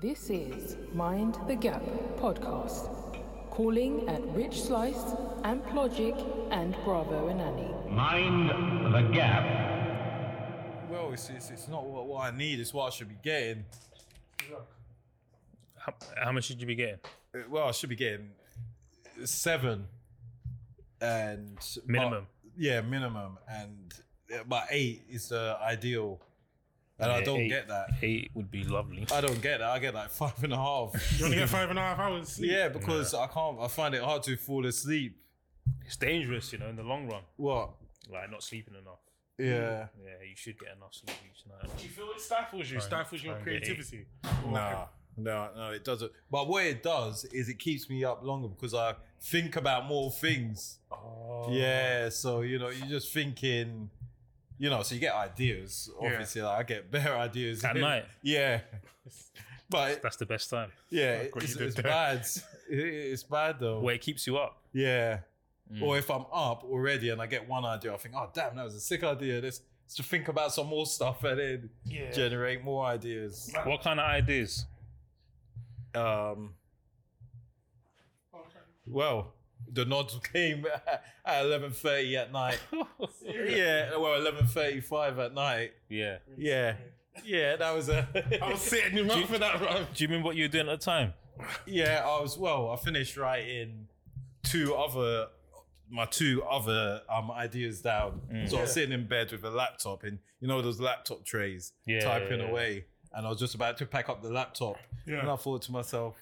This is Mind the Gap podcast, calling at Rich Slice, Amplogic, and Bravo and Annie. Mind the gap. Well, it's, it's, it's not what, what I need, it's what I should be getting. How, how much should you be getting? Uh, Well, I should be getting seven and Minimum. but- yeah, minimum, and uh, but eight is the ideal, and I don't eight- get that. Eight would be lovely. I don't get that. I get like five and a half. You only get five and a half hours sleep. yeah, because I can't. I find it hard to fall asleep. It's dangerous, you know, in the long run. What? Like not sleeping enough. Yeah. Yeah, you should get enough sleep each night. Do you feel it stifles you? Stifles your try and get creativity. No, no, no, it doesn't. But what it does is it keeps me up longer because I think about more things. Oh. Yeah, so you know, you're just thinking, you know, so you get ideas. Obviously, like, I get better ideas At night? Yeah, but That's the best time. yeah, what it's, you did it's there. bad. It's bad though. Where it keeps you up. Yeah. Or if I'm up already and I get one idea, I think, oh damn, that was a sick idea. Let's, let's to think about some more stuff and then Yeah. generate more ideas. What kind of ideas? Um, well, the nods came at eleven thirty at night. yeah, well, eleven thirty-five at night. Yeah. Yeah, yeah, that was a. I was sitting him up for that, bro. Do you remember what you were doing at the time? yeah, I was. Well, I finished writing two other. My two other um ideas down. So I was sitting in bed with a laptop and you know those laptop trays, Yeah, typing yeah, yeah. away, and I was just about to pack up the laptop, Yeah. and I thought to myself,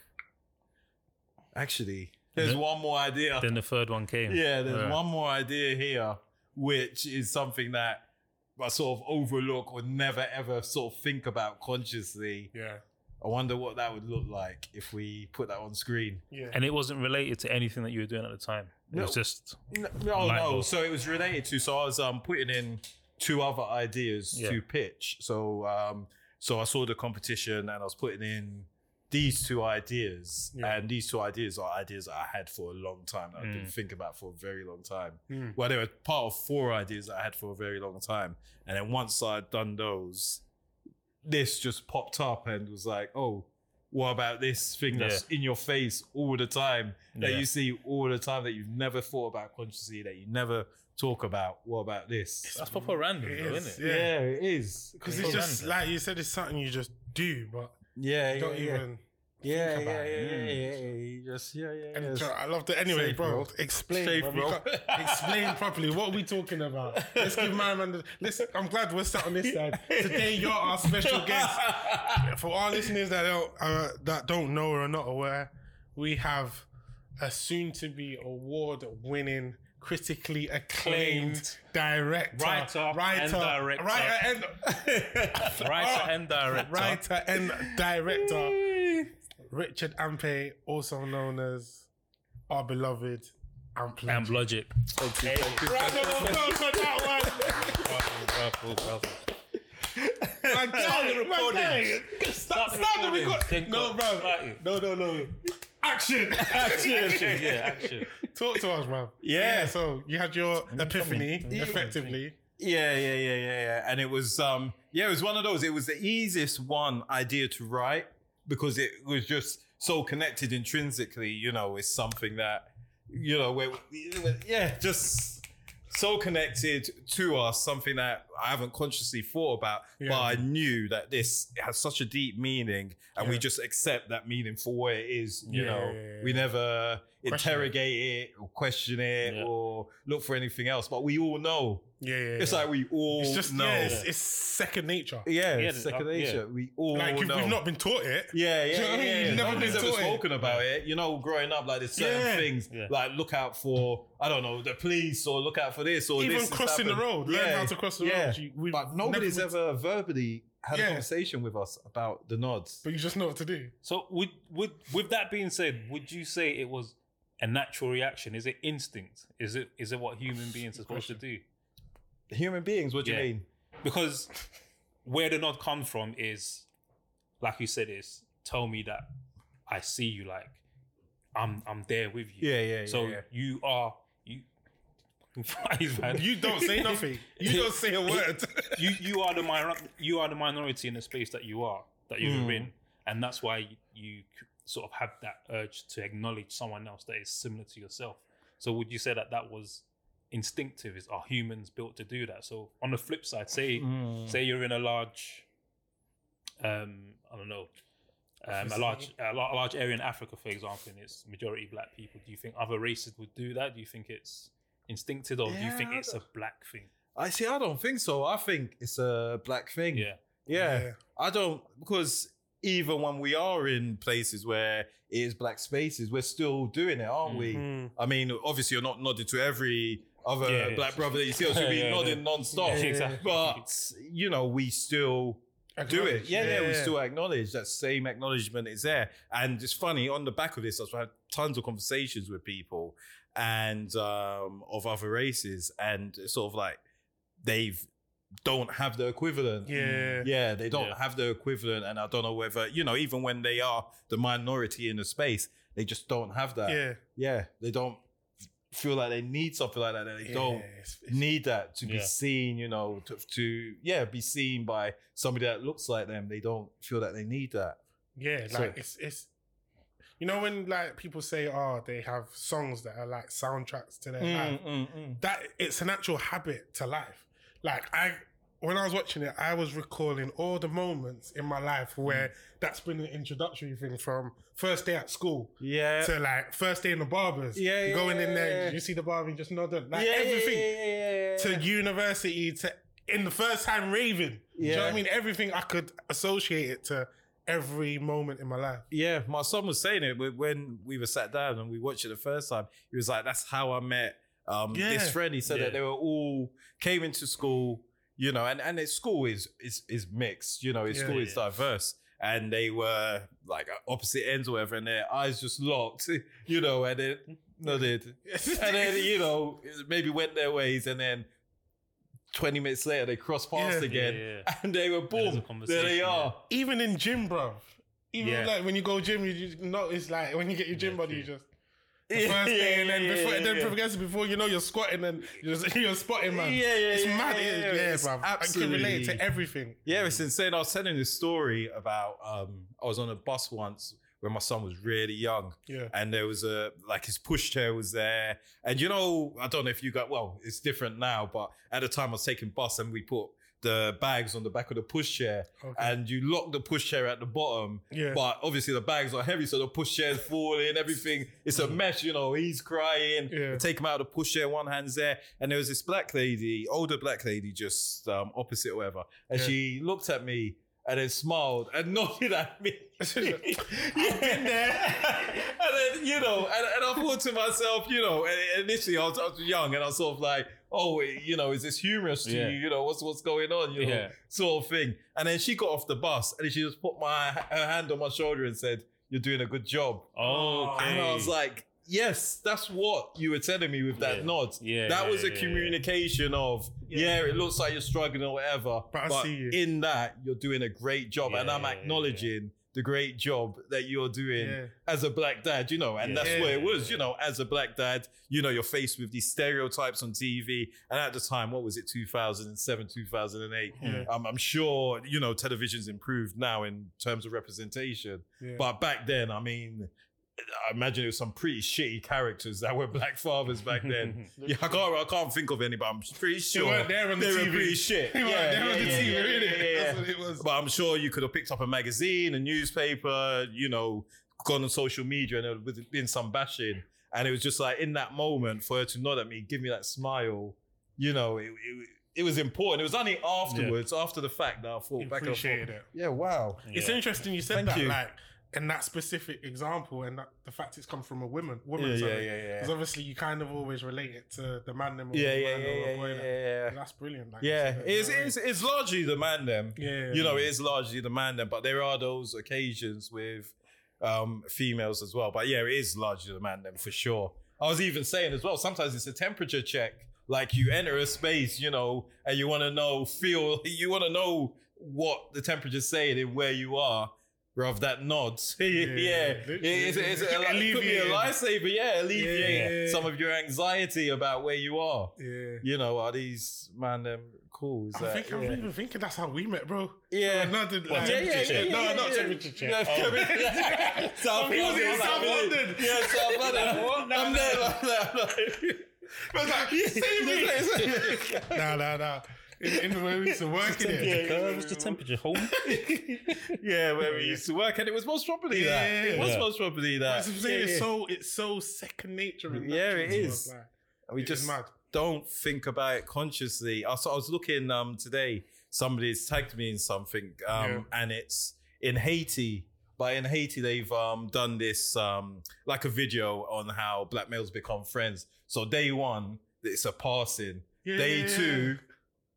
actually, there's Then- one more idea. Then the third one came. Yeah, there's one more idea here, which is something that I sort of overlook or never ever sort of think about consciously. Yeah. I wonder what that would look like if we put that on screen. Yeah. And it wasn't related to anything that you were doing at the time. It was No. just No, no, no. So it was related to. So I was um putting in two other ideas Yeah. to pitch. So um so I saw the competition and I was putting in these two ideas, Yeah. and these two ideas are ideas that I had for a long time that I've Mm. been thinking about for a very long time. Mm. Well, they were part of four ideas that I had for a very long time, and then once I'd done those, this just popped up and was like, oh. What about this thing that's in your face all the time that Yeah. you see all the time that you've never thought about consciously that you never talk about? What about this? that's proper random, It though, is, isn't it? yeah. Yeah, it is. Because it's just like you said, it's something you just do, but Yeah, don't yeah. even. Yeah, yeah, yeah, yeah, yeah, yeah. Just, yeah, yeah. And yeah. I love that. Anyway, Safe, bro, bro. explain, Safe, bro. We bro. can't- explain properly. What are we talking about? Let's give my man. The, listen, I'm glad we're sat on this side today. You're our special guest. For our listeners that don't uh, that don't know or are not aware, we have a soon-to-be award-winning, critically acclaimed director, Writer and director. writer and Writer and director. writer and director Richard Ampe, also known as our beloved Ample. And Logic. Round of applause for that one. My guy, my guy. Stop, stop the record. No, bro. No, no, no. Action. Action, yeah, action. Talk to us, man. Yeah. So you had your epiphany, effectively. Yeah, yeah, yeah, yeah, yeah. And it was, um, yeah, it was one of those. It was the easiest one idea to write because it was just so connected intrinsically. You know, it's something that, you know, where, yeah, just so connected to us. Something that I haven't consciously thought about, Yeah. but I knew that this has such a deep meaning, and we just accept that meaning for what it is. You Yeah, know, yeah, yeah, we never Question it. interrogate it or question it Yeah. or look for anything else. But we all know. Yeah, yeah. It's yeah. like we all it's just know. yeah, it's, it's second nature. yeah, Yeah, it's second uh, yeah. nature. We all Like you've, know. we've not been taught it. yeah, yeah, Do you know yeah. what I mean? yeah. You've never Nobody's been ever taught it. spoken about it. You know, growing up, like there's certain Yeah. things, Yeah. like look out for, I don't know, the police or look out for this or Even this has crossing the happened. road, learn how to cross the yeah. road. You- we've but nobody's never- ever verbally had Yeah. a conversation with us about the nods. But you just know what to do. So would would with that being said, would you say it was a natural reaction? Is it instinct? Is it is it what human beings are supposed to do? Human beings, what do Yeah. you mean? Because where the nod comes from is, like you said, is tell me that I see you, like I'm I'm there with you. Yeah, yeah, yeah, So yeah. you are you. man. You don't say nothing. You don't say a word. you you are the minor, you are the minority in the space that you are that you're Hmm. in, and that's why you, you c- sort of have that urge to acknowledge someone else that is similar to yourself. So would you say that that was instinctive? Is are humans built to do that? So on the flip side, say Mm. say you're in a large, um, I don't know, um, a large a, large area in Africa, for example, and it's majority black people. Do you think other races would do that? Do you think it's instinctive, or do you think it's a black thing? I see. I don't think so. I think it's a black thing. Yeah, Yeah. Yeah. I don't because even when we are in places where it is black spaces, we're still doing it, aren't we? Mm. I mean, obviously you're not nodding to every other Yeah, yeah. black brother that you see, you'll be Yeah, nodding non-stop. Exactly. But you know, we still do it. Yeah, yeah, we still acknowledge that same acknowledgement is there. And it's funny, on the back of this, I've had tons of conversations with people and um of other races, and it's sort of like they've don't have the equivalent. Yeah. Yeah, they don't Yeah. have the equivalent. And I don't know whether, you know, even when they are the minority in the space, they just don't have that. Yeah. Yeah. They don't feel like they need something like that. that They Yeah, don't it's- it's- need that to be Yeah. seen, you know, to, to yeah, be seen by somebody that looks like them. They don't feel that they need that. Yeah, So- like it's it's you know when like people say oh they have songs that are like soundtracks to their mm, life. Mm, mm. That it's an actual habit to life. Like I when I was watching it, I was recalling all the moments in my life where that's been an introductory thing from first day at school Yeah. to like first day in the barbers. Yeah, yeah, going in there, yeah. you see the barber, you just nodding. Like yeah, everything Yeah, yeah, yeah, to yeah. university to in the first time raving. Do you know what Yeah. I mean? Everything I could associate it to every moment in my life. Yeah, my son was saying it when we were sat down and we watched it the first time. He was like, "That's how I met um, Yeah. this friend." He said Yeah. that they were all came into school, you know, and and its school is is is mixed, you know, its Yeah. school is diverse, and they were like opposite ends or whatever, and their eyes just locked, you know, and it then nodded, and then you know maybe went their ways, and then. 20 minutes later, they crossed paths Yeah. again Yeah, yeah. and they were boom. There they yeah. are. even in gym, bro. Even Yeah. like when you go gym, you just notice like when you get your gym Yeah, body, you just the first day and then Yeah, before, yeah, and then yeah. progressively before you know you're squatting and you're, you're spotting, man. Yeah, yeah, it's yeah, mad. yeah, yeah, yeah, it's bro. I can relate to everything. Yeah, it's insane. I was telling this story about um I was on a bus once when my son was really young Yeah, and there was a like his pushchair was there. And you know, I don't know if you got well, it's different now, but at the time I was taking bus and we put the bags on the back of the pushchair Okay. and you lock the pushchair at the bottom. Yeah. But obviously the bags are heavy, so the pushchair's falling, everything. It's a mess, you know. He's crying. Yeah. Take him out of the pushchair, one hand's there. And there was this black lady, older black lady, just um, opposite or whatever. And Yeah. she looked at me and then smiled and nodded at me. I've been there. and then, you know, and, and I thought to myself, you know, initially I was, I was young and I was sort of like, oh, you know, is this humorous to Yeah. you? You know, what's what's going on? You know, Yeah. sort of thing. And then she got off the bus and she just put my her hand on my shoulder and said, "You're doing a good job." Okay. And I was like, "Yes, that's what you were telling me with that Yeah. nod. Yeah, that yeah, was a yeah, yeah. communication of, yeah. it looks like you're struggling or whatever, But I see you. in that you're doing a great job, and I'm yeah, yeah, acknowledging." The great job that you're doing Yeah. as a black dad, you know, and Yeah. that's what it was, you know, as a black dad, you know, you're faced with these stereotypes on TV. And at the time, what was it, 2007, 2008? Yeah. Um, I'm sure, you know, television's improved now in terms of representation. But back then, I mean, I imagine it was some pretty shitty characters that were black fathers back then. yeah, I can't, I can't think of any, but I'm pretty sure weren't there on the they were TV. pretty shit. They weren't yeah, there on yeah, the yeah, TV, yeah, really. yeah, yeah. That's what it was. But I'm sure you could have picked up a magazine, a newspaper, you know, gone on social media, and there would have been some bashing. And it was just like in that moment for her to nod at me, give me that smile, you know, it, it, it was important. It was only afterwards, after the fact, that I thought back and I thought, Appreciated it. yeah, wow. It's interesting you said Thank that, you. like in that specific example, and that, the fact it's come from a woman. Woman, Yeah, yeah, yeah, yeah. Because obviously you kind of always relate it to the man them. Yeah, the yeah, yeah, yeah, yeah, yeah. That's brilliant. Like, Yeah, it's, you know what I it's, it's largely the man them. yeah, You know, it is largely the man them, but there are those occasions with um, females as well. But yeah, it is largely the man them for sure. I was even saying as well, sometimes it's a temperature check. Like you enter a space, you know, and you want to know, feel, you want to know what the temperature's saying and where you are. Bruv, that nods. yeah, yeah. literally. It's, uh, it's, it could be a lifesaver. Yeah, alleviate Yeah. some of your anxiety about where you are. Yeah. You know, are these man them cool? Is I that, think I'm yeah. even thinking that's how we met, bro. Yeah. No, not the, What, like, yeah, yeah, yeah, yeah, no, not temperature check. Yeah, Oh. South I thought it was South London. Yeah, South London. I'm there like that. I was like, "See me?" Nah, nah, nah. In, in where we used to work in it. Uh, what's the temperature? Home? yeah, where we used to work, and it was most probably Yeah, that. yeah, It was yeah. most probably that. That's what I'm saying. Yeah, It's yeah. so it's so second nature. and Yeah, natural it to is. us, like, we it is just mad. don't think about it consciously. I was, I was looking um today. Somebody's tagged me in something, um, Yeah. and it's in Haiti. But in Haiti, they've um done this um like a video on how black males become friends. So day one, it's a passing. Yeah, day yeah, yeah. two,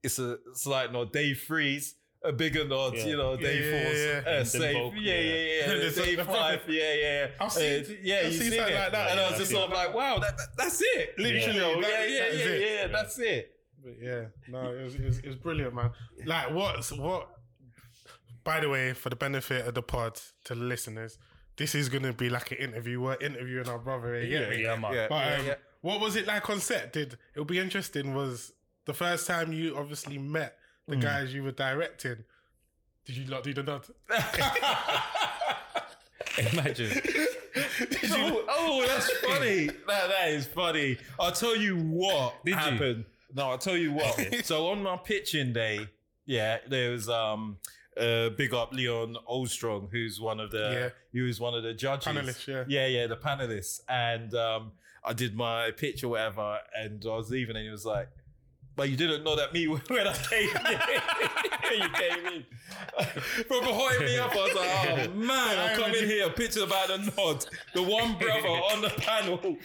it's a slight nod. Day three's a bigger nod. Yeah. You know, day yeah, four's yeah, yeah. uh, safe. vocal, yeah, yeah, yeah. yeah. Day five, yeah, yeah. I've seen- Uh, yeah, I've you seen seen something it, like that. and I was just sort of like, wow, that, that- that's it. Literally, know, that- yeah, yeah, is yeah, yeah, That's it. But yeah, no, it was, it was, it was brilliant, man. Like, what's what? By the way, for the benefit of the pod to the listeners, this is going to be like an interview. We're interviewing our brother. Yeah, Yeah, yeah, man. Yeah, But yeah, um, yeah. what was it like on set? Did it'll be interesting? Was the first time you obviously met the Hmm. guys you were directing? Did you not do the nod? Imagine. oh, oh, that's funny. that, that is funny. I'll tell you what Did you? happened. No, I'll tell you what. so on my pitching day, yeah, there was um uh big up Leon Oldstrong, who's one of the Yeah. he was one of the judges. Panelists, yeah. Yeah, yeah, the panelists. And um I did my pitch or whatever, and I was leaving, and he was like, "But you didn't know that me when I came. you came in, from behind me up. I was like, oh man, I'm coming here, picture about the nod, the one brother on the panel, and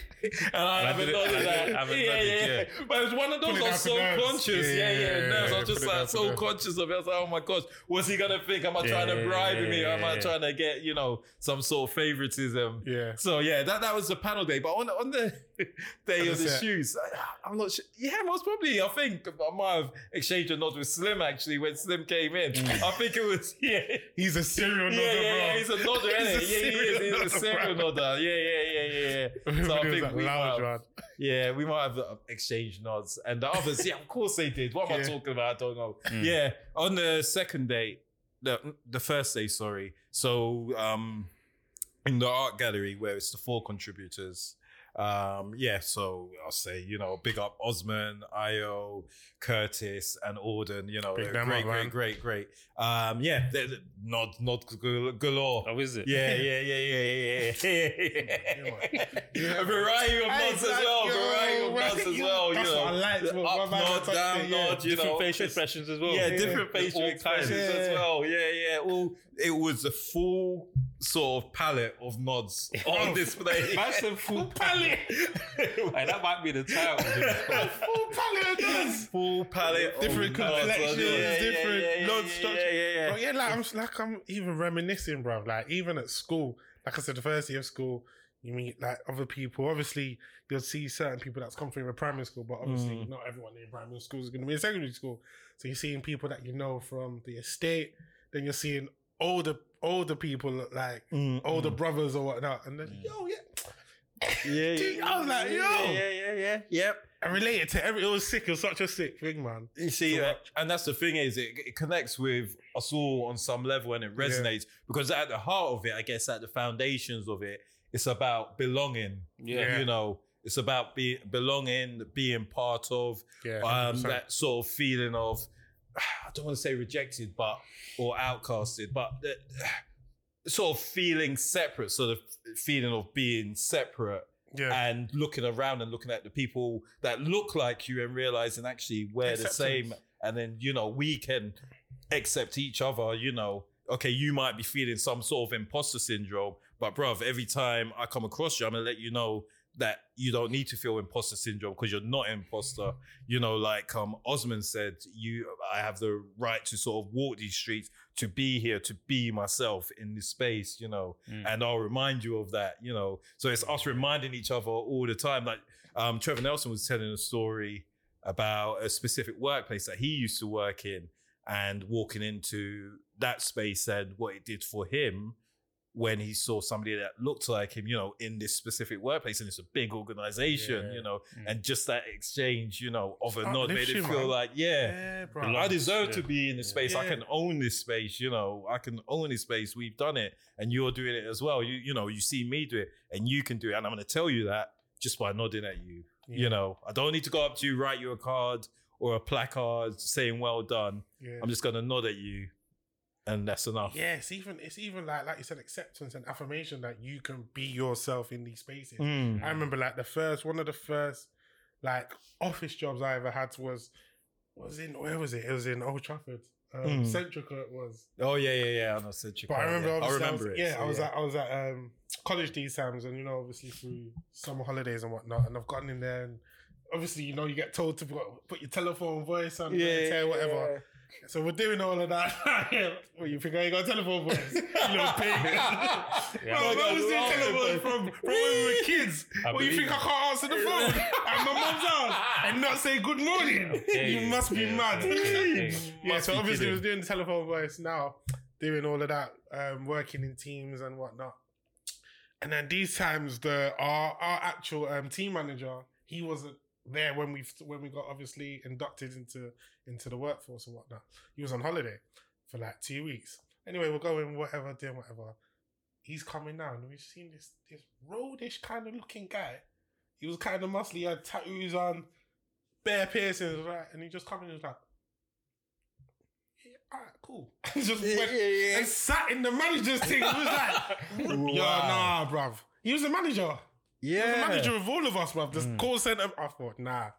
I I haven't didn't- that. didn't- I haven't yeah, yeah, yeah. But it was one of those. Put I was so nerves. conscious. Yeah, Yeah, yeah, yeah, nerves. I yeah, was just like so nerves. conscious of it. I was like, oh my gosh, what's he gonna think? Am I Yeah, trying to bribe yeah, me? yeah, Am I yeah. trying to get you know some sort of favoritism? Yeah. So yeah, that, that was the panel day. But on on the day of the the shoes, I, I'm not sure. Yeah, most probably. I think I might have exchanged a nod with Slim actually when Slim came in. I think it was yeah. He's a serial Yeah, nodder, yeah, bro. yeah, he's a nodder, He's a? Yeah, he is. He's a serial nodder. Yeah, yeah, yeah, yeah, yeah. So I think we loud, might, have, yeah, we might have uh, exchanged nods, and the others, yeah, of course they did. What am I talking about? I don't know. Yeah, on the second day, the the first day, sorry. So um, in the art gallery where it's the four contributors. Um, yeah, so I'll say, you know, big up Osman, Io, Curtis, and Auden, you know, Big they're them great, up, man. great, great, great. Um, yeah, they're, they're nod, nod galore. Oh, is it? Yeah, yeah, yeah, yeah, yeah, yeah. A variety of nods as well. yo, variety of nods as well. You know, what I liked, up nod, down it, yeah. nod. You Different know, facial expressions as well. yeah, Yeah. different facial expressions kinds. as well. Yeah, yeah. All it was a full sort of palette of nods on display. Said full palette. Hey, that might be the title. Full palette of nods. full palette, Different of nods. complexions, Yeah, yeah, different yeah, yeah, nod yeah, structure. Yeah. Bro, yeah, like I'm like I'm even reminiscing, bro. Like even at school, like I said, the first year of school, you meet like other people. Obviously, you'll see certain people that's come from a primary school, but obviously Mm. not everyone in primary school is going to be in secondary school. So you're seeing people that you know from the estate. Then you're seeing older older people like Mm, older brothers or whatnot, and then yo, yeah, yeah, Dude, yeah, I was like, yo. yeah, yeah, yeah, yeah, yep. I related to every. It was sick. It was such a sick thing, man. You see, So uh, and that's the thing is, it, it connects with us all on some level, and it resonates because at the heart of it, I guess, at the foundations of it, it's about belonging. Yeah. you know, it's about being belonging, being part of, Yeah, um, that sort of feeling of, I don't want to say rejected, but or outcasted, but the, sort of feeling separate, sort of feeling of being separate Yeah, and looking around and looking at the people that look like you and realizing actually we're the same. And then you know we can accept each other you know. Okay you might be feeling some sort of imposter syndrome but bruv every time i come across you i'm gonna let you know that you don't need to feel imposter syndrome because you're not an imposter. You know like um osman said you i have the right to sort of walk these streets to be here to be myself in this space you know Mm. and i'll remind you of that you know. So it's us reminding each other all the time. Like um trevor nelson was telling a story about a specific workplace that he used to work in and walking into that space and what it did for him when he saw somebody that looked like him, you know, in this specific workplace, and it's a big organization, Yeah. you know, Mm. and just that exchange, you know, of a nod made it feel man. like, yeah, Yeah. I deserve to be in this space. I can own this space. You know, I can own this space. We've done it, and you're doing it as well. You, you know, you see me do it, and you can do it. And I'm going to tell you that just by nodding at you. Yeah. You know, I don't need to go up to you, write you a card or a placard saying "well done." Yeah. I'm just going to nod at you, and that's enough. Yeah, it's even it's even like like you said, acceptance and affirmation that you can be yourself in these spaces. Mm. I remember like the first one of the first like office jobs I ever had was was in where was it? It was in Old Trafford. Um, Mm. Centrica it was. Oh yeah, yeah, yeah. I know. said But I remember, yeah. I obviously, I remember was, it. Yeah, so I was at I was at um, college these times, and you know, obviously through summer holidays and whatnot, and I've gotten in there, and obviously, you know, you get told to put, put your telephone voice on, yeah, yeah, whatever. So we're doing all of that. well, you think I ain't got a telephone voice? You little pig. Yeah. Bro, I was doing telephone from, from when we were kids. I Well, you think I can't answer the phone at my mum's house and not say good morning? Okay, you must be yeah, mad. okay. yeah, Must so obviously kidding. doing the telephone voice now, doing all of that, um, working in teams and whatnot. And then these times, the our our actual um, team manager, he wasn't there when we when we got obviously inducted into into the workforce and whatnot. He was on holiday for like two weeks. Anyway, we're going whatever, doing whatever. He's coming down, and we've seen this this roadish kind of looking guy. He was kind of muscly, he had tattoos on, bare piercings, right? And he just come in and was like, all right, cool. just Yeah, went yeah, yeah. and sat in the manager's thing. He was like, Wow. nah, bruv. He was the manager. He was the Yeah. manager of all of us, bruv. The Mm. call center. I thought, nah.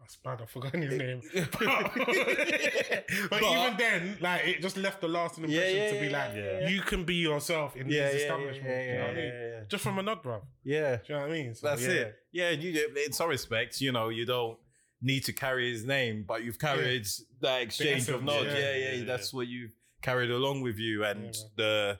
That's bad. I've forgotten his name. but But- even then, like, it just left the lasting Yeah, impression yeah, to be yeah, like, yeah. you can be yourself in Yeah, these yeah, establishments. yeah, you know what I mean? yeah, yeah. Just from a nod, bruv. Yeah. Do you know what I mean? So, That's yeah. it. Yeah, and you in some respects, you know, you don't need to carry his name, but you've carried that exchange of essence, nods. yeah. Yeah, yeah, Yeah, that's what you've carried along with you, and man. the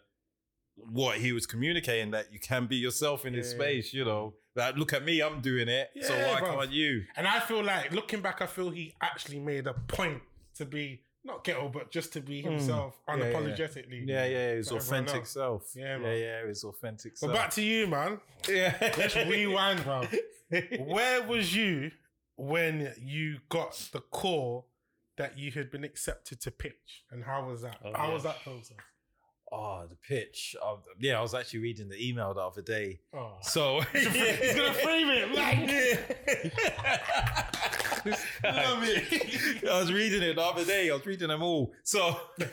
what he was communicating that you can be yourself in this Yeah. space. You know, that look at me, I'm doing it, so Yeah, why bruv. can't you? And I feel like, looking back, I feel he actually made a point to be, not ghetto, but just to be himself Hmm. Yeah, yeah. unapologetically. Yeah, yeah, his authentic else. self. Yeah, yeah, man. yeah, his authentic But back to you, man. yeah, Let's rewind, bro. Where was you when you got the call that you had been accepted to pitch, and how was that? Oh, how yeah. was that process? Oh, the pitch. Yeah, I was actually reading the email the other day. Oh, So he's gonna frame it, Love it. I was reading it the other day. I was reading them all. So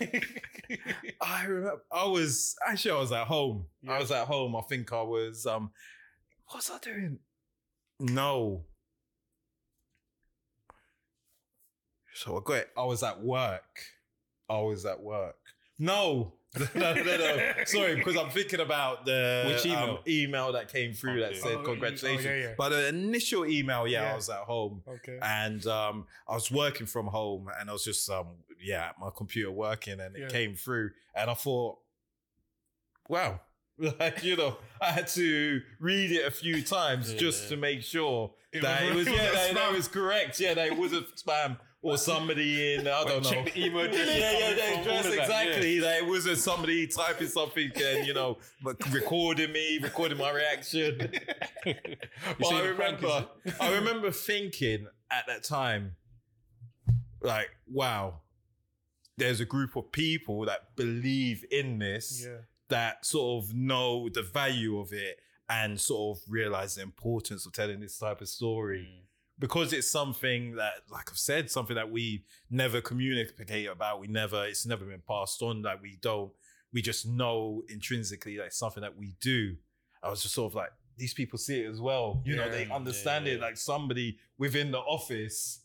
I remember I was actually I was at home. I was at home. I think I was um what was I doing? No. So I got. I was at work. I was at work. No. no, no, no. Sorry, because I'm thinking about the Which email? um, email that came through that said Oh, congratulations. oh, yeah, yeah. But the initial email, yeah, Yeah. I was at home Okay. and um, I was working from home, and I was just um, yeah, at my computer working, and it Yeah. came through, and I thought, wow, like you know, I had to read it a few times Yeah. just to make sure It that was- it was it yeah, was that, that spam. was correct, yeah, that it wasn't spam or somebody in I don't know. Check the email Yeah, address. yeah, yeah, coming the address of that, exactly. That it wasn't somebody typing something and you know, recording me, recording my reaction. But see I remember, is? I remember thinking at that time, like, wow, there's a group of people that believe in this, Yeah. that sort of know the value of it and sort of realize the importance of telling this type of story. Mm. Because it's something that, like I've said, something that we never communicate about. We never, it's never been passed on. That we don't, we just know intrinsically that it's something that we do. I was just sort of like, these people see it as well. You know, they understand Yeah, it. Like somebody within the office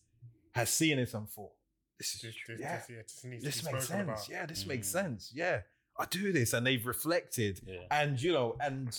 has seen it and thought, this is this, yeah, this, yeah, this makes sense. about. Yeah, this makes Mm. sense. Yeah, I do this, and they've reflected, Yeah. and you know, and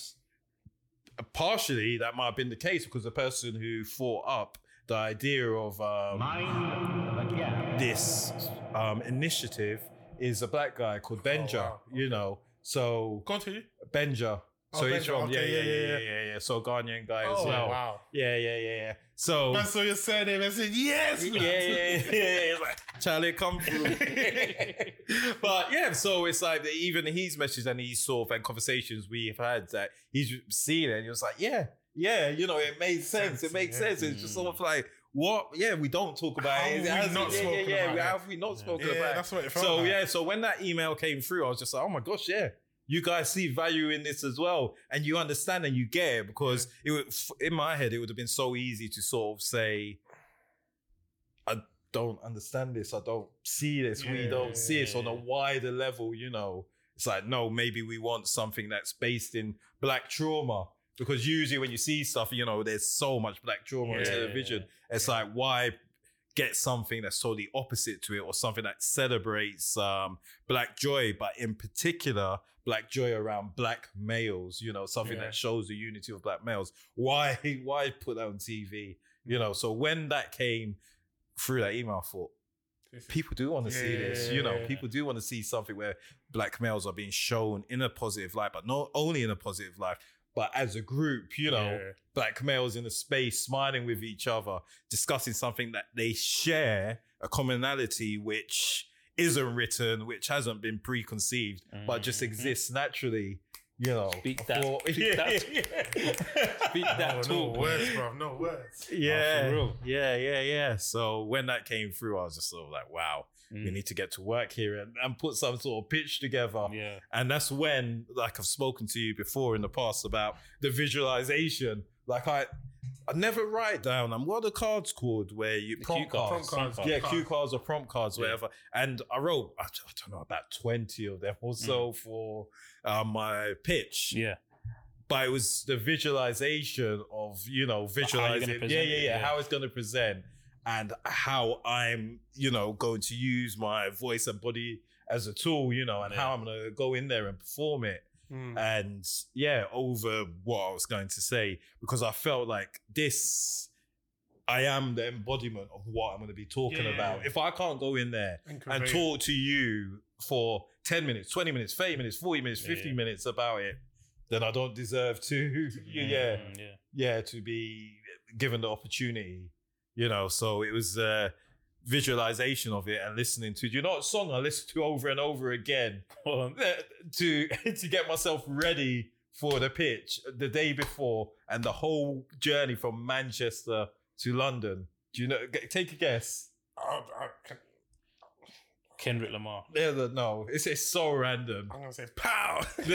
partially that might have been the case because the person who thought up the idea of um, Mind the gap. this um, initiative is a black guy called Benja. wow. You know, so Go on to you. Benja. Oh, so he's Benjamin, from yeah, okay, yeah, yeah, yeah, yeah, yeah, yeah, yeah. So Ghanaian guy as Oh, well. wow. Yeah, yeah, yeah, yeah. So I saw your surname and said, yes, yeah, yeah, yeah, yeah. It's like, Charlie, come through. but yeah, so it's like that even he's messages and he's sort of and conversations we've had that he's seen it and he was like, yeah, yeah, you know, it made sense. It makes sense. It's just sort of like, what? Yeah, we don't talk about How it. have we hasn't- not yeah, spoken yeah, yeah. about it? Have we not spoken Yeah, about it? that's what it felt So like. yeah, so when that email came through, I was just like, oh my gosh, yeah. You guys see value in this as well, and you understand and you get it because it would, in my head it would have been so easy to sort of say, I don't understand this, I don't see this, we don't see this on a wider level, you know. It's like, no, maybe we want something that's based in black trauma. Because usually when you see stuff, you know, there's so much black trauma on Yeah. television. It's like, why get something that's totally opposite to it or something that celebrates um, black joy, but in particular, black joy around black males, you know, something Yeah. that shows the unity of black males. Why, why put that on TV? You know, so when that came through that email, I thought, people do want to see this. You know, Yeah. people do want to see something where black males are being shown in a positive light, but not only in a positive light, but as a group, you know, Yeah. black males in a space smiling with each other, discussing something that they share, a commonality which isn't written, which hasn't been preconceived, but just Mhm. exists naturally. You know, Speak that- thought- speak yeah, that- yeah. Speak that no, talk. no words, bro. No words. Yeah, real. yeah, yeah, yeah. So when that came through, I was just sort of like, wow, we Mm. need to get to work here and, and put some sort of pitch together. Yeah. And that's when, like I've spoken to you before in the past about the visualization. Like I, I never write down. And what are the cards called where you The prompt cue cards? cards. Yeah, cue cards or prompt cards, Yeah. whatever. And I wrote, I don't know, about twenty of them or so for uh, my pitch Yeah. but it was the visualization of you know visualizing yeah yeah yeah yeah. how it's going to present and how i'm you know going to use my voice and body as a tool you know and how i'm going to go in there and perform it Mm. and yeah over what i was going to say because i felt like this i am the embodiment of what i'm going to be talking Yeah. about if i can't go in there And and talk to you for 10 minutes, 20 minutes, 30 minutes, 40 minutes, 50 Yeah. minutes about it, then I don't deserve to, yeah, Mm, yeah. yeah, to be given the opportunity, you know. So it was uh, visualization of it and listening to, Do you know, what song I listened to over and over again Um, to to get myself ready for the pitch the day before and the whole journey from Manchester to London. Do you know? g- Take a guess. I, I, can- Kendrick Lamar. Yeah, the- no, it's it's so random. I'm gonna say pow.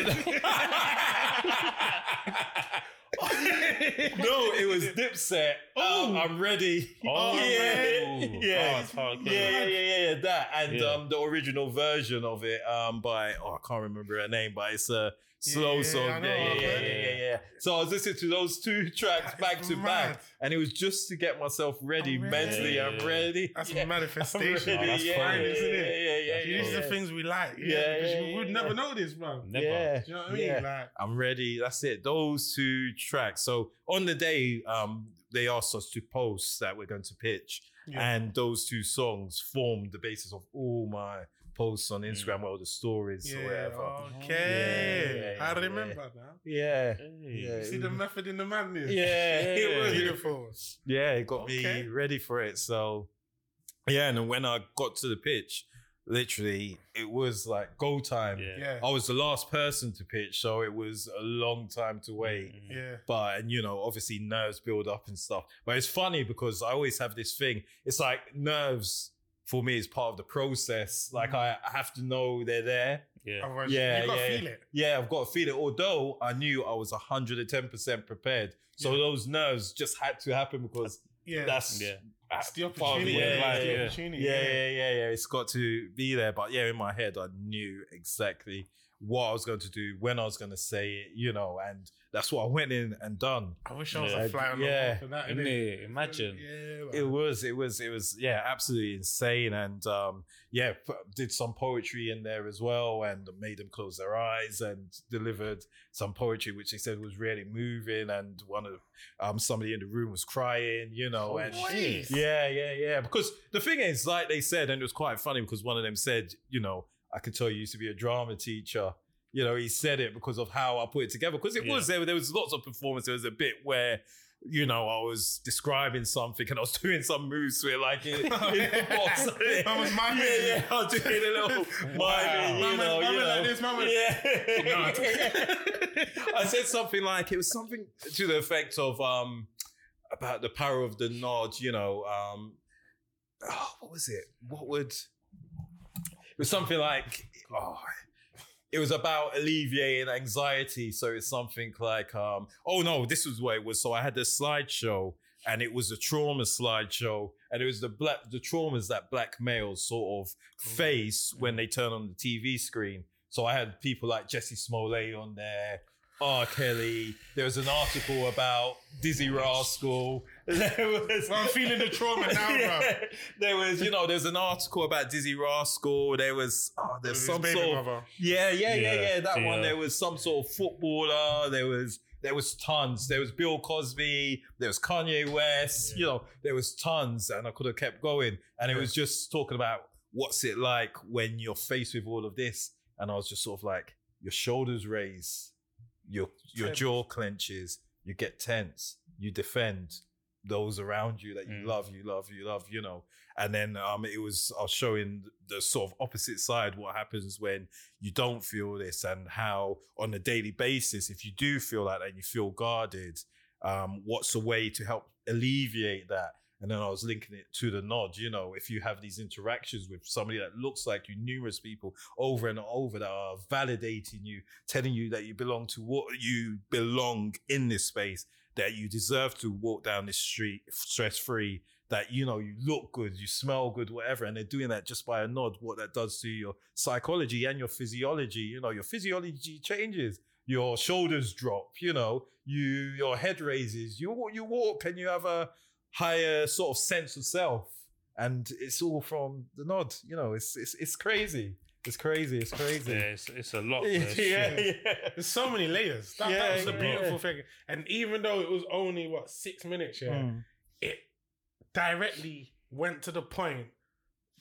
no, it was Dipset. Um, I'm ready. Oh, yeah, yeah, Oh, hard, yeah, yeah, yeah, yeah, that and Yeah. um, the original version of it um by oh I can't remember her name, but it's a slow Yeah, song. Know, Yeah, yeah, yeah, yeah, yeah. So I was listening to those two tracks back to mad. back, and it was just to get myself ready I'm ready. mentally. I'm ready. That's yeah. manifestation. I'm that's yeah, fine, isn't it? yeah, yeah, yeah, These are the things we like. Yeah, because you would never know this, man. Never. Yeah. Do you know what I mean? Like, I'm ready. That's it. Those two tracks. So on the day, um, they asked us to post that we're going to pitch, yeah. and those two songs formed the basis of all my posts on Instagram, all the stories, or whatever. okay. Yeah, yeah, I yeah. remember now. Yeah, yeah, You see the method in the madness. yeah, it was Beautiful. Yeah, it got Okay. me ready for it. So yeah, and when I got to the pitch, literally it was like go time. Yeah. Yeah. I was the last person to pitch, so it was a long time to wait. Mm. Yeah. but and you know obviously nerves build up and stuff but it's funny because i always have this thing it's like nerves for me is part of the process like i I have to know they're there Yeah. Otherwise, Yeah, you gotta yeah, feel it. yeah i've got to feel it although i knew i was 110% prepared so Yeah. those nerves just had to happen because Yeah. that's Yeah. It's the part of the opportunity. way of Yeah, life. it's the yeah. opportunity. yeah, yeah, yeah, yeah. It's got to be there. But yeah, in my head, I knew exactly what I was going to do, when I was going to say it, you know, and that's what I went in and done. I wish I was Yeah. a fly on the Yeah. wall for that. Isn't it? Imagine. Yeah. man. It was, it was, it was, yeah, absolutely insane. And um, yeah, p- did some poetry in there as well and made them close their eyes and delivered some poetry, which they said was really moving. And one of um, somebody in the room was crying, you know, and Wait. yeah, yeah, yeah. Because the thing is, like they said, and it was quite funny because one of them said, you know, I could tell you used to be a drama teacher. You know, he said it because of how I put it together. Because it Yeah. was there, there was lots of performance. There was a bit where. You know, I was describing something and I was doing some moves to it, like in, in the box. I was miming. Yeah, yeah, I was doing a little miming, you Miming- know, you like this, miming- Yeah. I said something like it was something to the effect of um about the power of the nod, you know. Um oh, what was it? What would it was something like oh it was about alleviating anxiety. So it's something like um oh no, this was what it was. So I had this slideshow and it was a trauma slideshow, and it was the black the traumas that black males sort of face when they turn on the TV screen. So I had people like Jussie Smollett on there, R. Kelly. There was an article about Dizzee Rascal. There was Well, I'm feeling the trauma now, bro. There was, you know, there's an article about Dizzee Rascal. There was, oh, there's his some sort of, yeah, yeah, yeah, Yeah, yeah. That one. There was some sort of footballer. There was, there was tons. There was Bill Cosby. There was Kanye West. You know, there was tons, and I could have kept going. And it was just talking about what's it like when you're faced with all of this. And I was just sort of like, your shoulders raise, your your jaw clenches, you get tense, you defend those around you that you Mm. love, you love, you love, you know. And then um, it was I was showing the sort of opposite side what happens when you don't feel this and how on a daily basis, if you do feel like that and you feel guarded, um, what's a way to help alleviate that? And then I was linking it to the nod, you know, if you have these interactions with somebody that looks like you, numerous people over and over that are validating you, telling you that you belong to what you belong in this space, that you deserve to walk down this street stress free, that you know you look good, you smell good, whatever, and they're doing that just by a nod. What that does to your psychology and your physiology, you know, your physiology changes. Your shoulders drop, you know, you your head raises, you you walk and you have a higher sort of sense of self, and it's all from the nod. You know, it's it's it's crazy. It's crazy. It's crazy. Yeah, it's, it's a lot. yeah, man. yeah, There's so many layers. That, that Yeah, was the yeah. beautiful thing. And even though it was only what six minutes, yeah, Mm. it directly went to the point,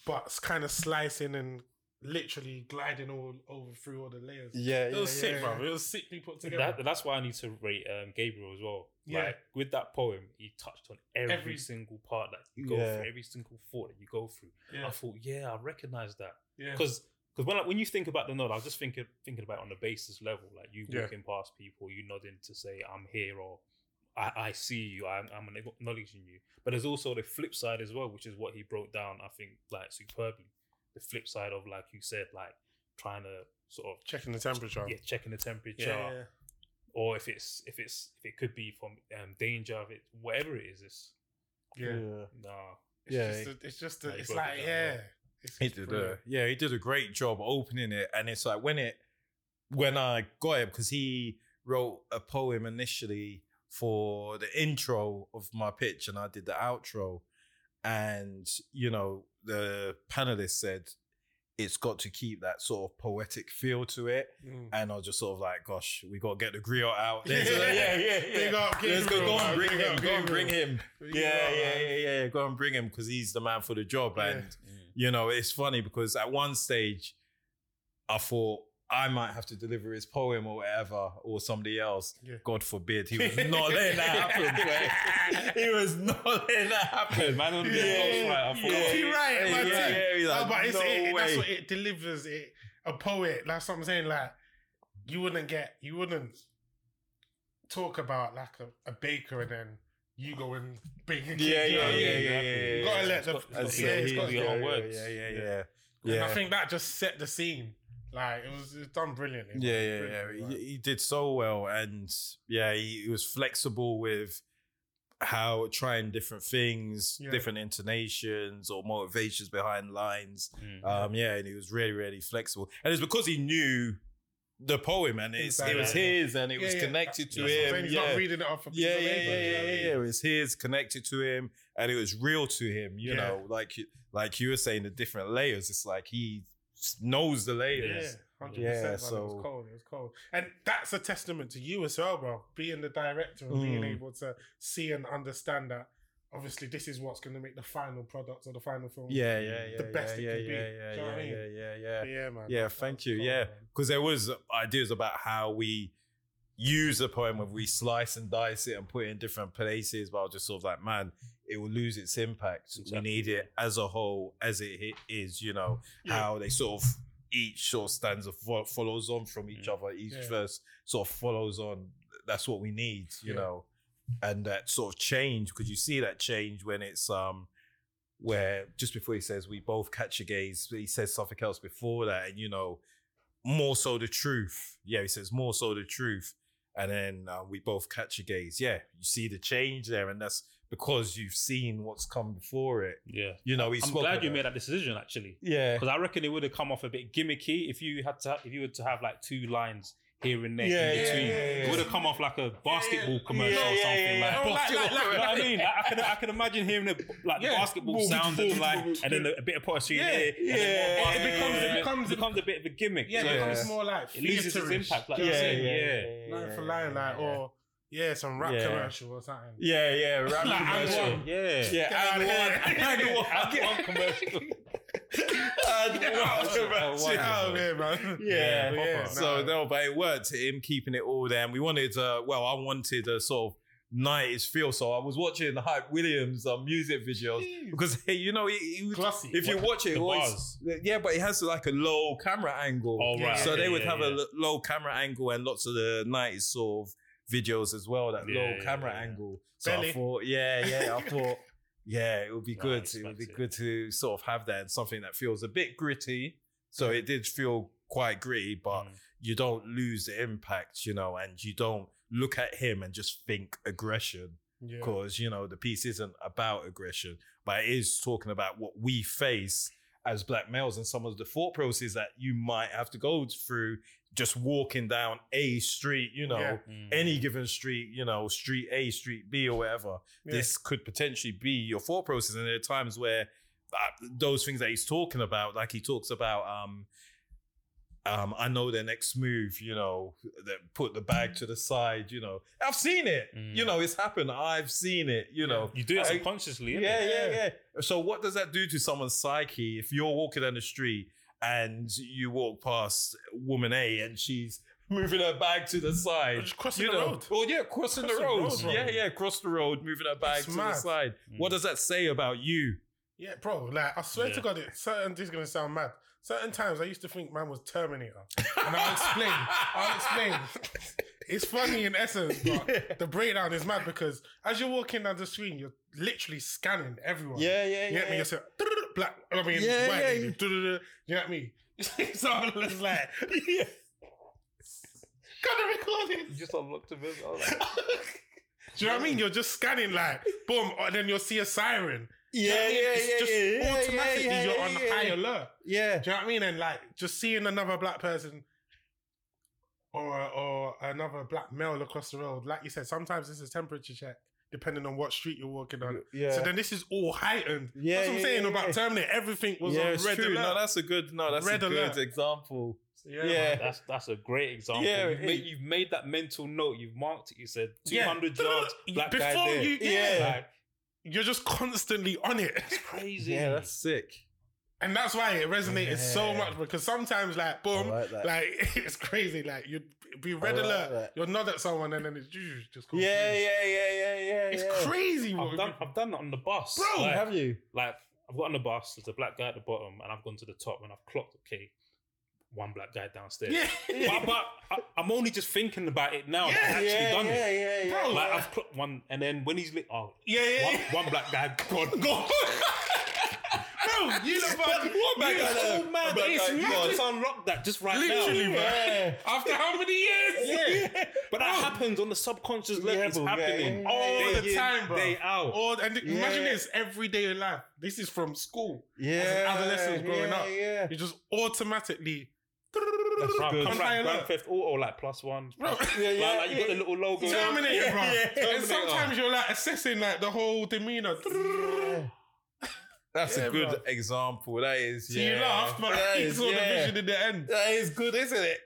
but it's kind of slicing and literally gliding all over through all the layers. Yeah, It was yeah, sick, yeah, bro. It was sickly put together. That, that's why I need to rate um, Gabriel as well. Yeah. Like with that poem, he touched on every, Every- single part that you go Yeah. through, every single thought that you go through. yeah, I thought, yeah, I recognize that yeah. because because when I, when you think about the nod, I was just thinking thinking about it on the basis level, like you Yeah. walking past people, you nodding to say I'm here or I, I see you, I'm, I'm acknowledging you. But there's also the flip side as well, which is what he broke down, I think, like superbly. The flip side of like you said, like trying to sort of checking the temperature. yeah, checking the temperature, yeah, yeah. or if it's if it's if it could be from um, danger of it, whatever it is, it's yeah. nah. It's Yeah. just, a, it's just, a, Like, it's like, it down yeah. He did a, yeah, he did a great job opening it, and it's like when it when I got it because he wrote a poem initially for the intro of my pitch, and I did the outro, and you know the panelist said it's got to keep that sort of poetic feel to it, Mm. and I was just sort of like, gosh, we got to get the griot out. Yeah. yeah, yeah, yeah. Big up Let's go, go and bring him, go and bring him. Yeah, yeah, yeah, yeah. Go and bring him because he's the man for the job. Yeah. And you know, it's funny because at one stage, I thought I might have to deliver his poem or whatever, or somebody else. Yeah. God forbid, he was not letting that happen. he was not letting that happen. Man on the Yeah, ghostwriter, I yeah, forgot. Copyright, yeah, yeah, yeah, he's Oh, like, but it's, no it, that's what it delivers. It a poet. That's what I'm saying. Like you wouldn't get, you wouldn't talk about like a, a baker and then you go and bake. Yeah, yeah, yeah, yeah, yeah, You gotta let the, yeah, it's got- got- it's got your own words. Yeah, yeah, Yeah. yeah. And I think that just set the scene. Like it was, it was done brilliantly. Yeah, yeah, yeah. Brilliantly, He, he did so well, and yeah, he, he was flexible with how trying different things, Yeah. different intonations or motivations behind lines. Mm. Um, yeah, and he was really, really flexible, and it's because he knew the poem, and it's, Inside it was his, and it Yeah, was yeah. connected to That's him. He's yeah. not reading it off Yeah, of yeah, yeah, you yeah, yeah, yeah. It was his, connected to him, and it was real to him. You Yeah. know, like you- like you were saying, the different layers. It's like he knows the Yeah, layers. hundred Yeah, percent. so- it was cold. It was cold, and that's a testament to you as well, bro. Being the director and being Mm. able to see and understand that obviously this is what's going to make the final product or the final film. Yeah, yeah, yeah. The best it yeah, can yeah, be. Yeah, Do you know yeah, what I mean? yeah, yeah, yeah. yeah, man. Yeah, thank you. cool, Yeah, because there was ideas about how we use a poem where we slice and dice it and put it in different places, but I was just sort of like, man, it will lose its impact. We need it as a whole, as it is. You know Yeah. how they sort of each sort of stanza fo- follows on from each Mm. other. Each Yeah. verse sort of follows on. That's what we need. You Yeah. know, and that sort of change because you see that change when it's um where just before he says we both catch a gaze, he says something else before that, and you know, more so the truth. Yeah, he says more so the truth, and then uh, we both catch a gaze. Yeah, you see the change there, and that's because you've seen what's come before it. Yeah. You know, I'm glad you made that decision actually. Yeah, Because I reckon it would have come off a bit gimmicky if you had to if you were to have like two lines here and there Yeah, in between. yeah, yeah. It would have come off like a basketball commercial Yeah, or something yeah, yeah. like. Oh, like- like- like- you know what I mean? Like, I can I can imagine hearing the like Yeah. the basketball Boom, sound boom, and like boom, and then a bit of poetry Yeah, here. yeah, and then more it becomes- it becomes- it becomes a bit of a gimmick. Yeah, So it Yeah. becomes more like It loses its impact. Like Do you know you what I yeah, yeah, yeah. yeah, Line for yeah, line, like, or yeah, some rap Yeah. commercial or something. yeah, yeah, rap Like, commercial. and one. Yeah. Yeah, and one, and one, And one commercial. And Get one out of commercial. Get out here, man. Yeah, yeah. So nah. no, but it worked. Him keeping it all there. And we wanted, uh, well, I wanted a sort of nineties feel. So I was watching the Hype Williams um, music videos because hey, you know, he, he was- Classy. if you watch it, it always, yeah, but it has like a low camera angle. Oh, right. So Okay, they would yeah, have yeah. a l- low camera angle and lots of the nineties sort of videos as well. That Yeah, low yeah, camera yeah, yeah. angle. So I thought, yeah, yeah, I thought. Yeah, it would be good. It would be good to sort of have that and something that feels a bit gritty. So it did feel quite gritty, but Mm. you don't lose the impact, you know, and you don't look at him and just think aggression Yeah. because, you know, the piece isn't about aggression, but it is talking about what we face as black males and some of the thought processes that you might have to go through just walking down a street, you know, Yeah. Mm. any given street, you know, street A, street B, or whatever. Yeah. This could potentially be your thought process. And there are times where uh, those things that he's talking about, like he talks about, um, um, I know their next move, you know, that put the bag to the side, you know. I've seen it, Mm. you know, it's happened. I've seen it, you know. You do it I- subconsciously, innit? yeah, yeah, yeah. So what does that do to someone's psyche if you're walking down the street and you walk past woman A and she's moving her bag to the side? Just crossing you the road. Well, yeah, crossing, Crossing the the road. road, yeah, yeah, cross the road, moving her bag It's to the side. Mm. What does that say about you? Yeah, bro. Like I swear to God, it certain this is gonna sound mad. Certain times I used to think man was Terminator, and I'll explain. I'll explain. it's funny in essence, but the breakdown is mad because as you're walking down the screen, you're literally scanning everyone. Yeah, yeah, You get me? You're saying, black. I mean, Yeah, white yeah, lady. yeah. du-du-du. You get me? so I was like, yeah. Got the recording. You just unlocked a bit. Like, Do you know what I mean? You're just scanning like, boom, oh, and then you'll see a siren. Do you know Yeah, I mean? yeah, It's yeah, just yeah, yeah, automatically yeah, you're yeah, on yeah. high alert. Yeah. Do you know what I mean? And like just seeing another black person or or another black male across the road, like you said, sometimes it's a temperature check depending on what street you're walking on. Yeah. So then this is all heightened. Yeah, that's what I'm yeah, saying yeah, about yeah. Terminator. Everything was yeah, on it's red true. alert. No, that's a good. No, that's Red a good example. yeah, yeah. man. That's that's a great example. Yeah, you've, made, you've made that mental note. You've marked it. You said Yeah. 200 yards, black guy Before there. you- Yeah. Like, You're just constantly on it. it's crazy. Yeah, that's sick. And that's why it resonated so much because sometimes, like, boom, like like it's crazy. Like you'd be red like alert, that. you'll nod at someone, and then it's just goes Yeah, yeah, yeah, yeah, yeah. It's yeah. crazy. What I've done. I've done that on the bus, Bro, Like, Have you? like I've got on the bus. There's a black guy at the bottom, and I've gone to the top, and I've clocked. Okay, one black guy downstairs. Yeah, But, but I, I'm only just thinking about it now. Yeah, I've actually yeah, done yeah, it. yeah, yeah. Bro, Like I've clocked one, and then when he's lit, oh, yeah, yeah. one, yeah. one black guy gone. Go. Bro, you know about What black It's guy there? so mad. It's guy mad. gone. Just unlocked that just right Literally, now. bro. Yeah. After how many years? Yeah. But that happens on the subconscious level. Yeah, it's bro, yeah, happening yeah, All Day the in, time, bro. Day out. All, and imagine this every day in life. This is from school. Yeah. adolescents growing yeah, up. Yeah. You just automatically. That's Bro, good. come On high like Grand. Theft Auto, like plus one. Bro, Yeah, yeah, like, like you got the little logo. Terminator, bro. Yeah, And Terminator. sometimes you're like assessing like the whole demeanor. That's Yeah, a good bro. example. That is. So yeah. you laughed, but That you is- saw the vision in the end. That is good, isn't it?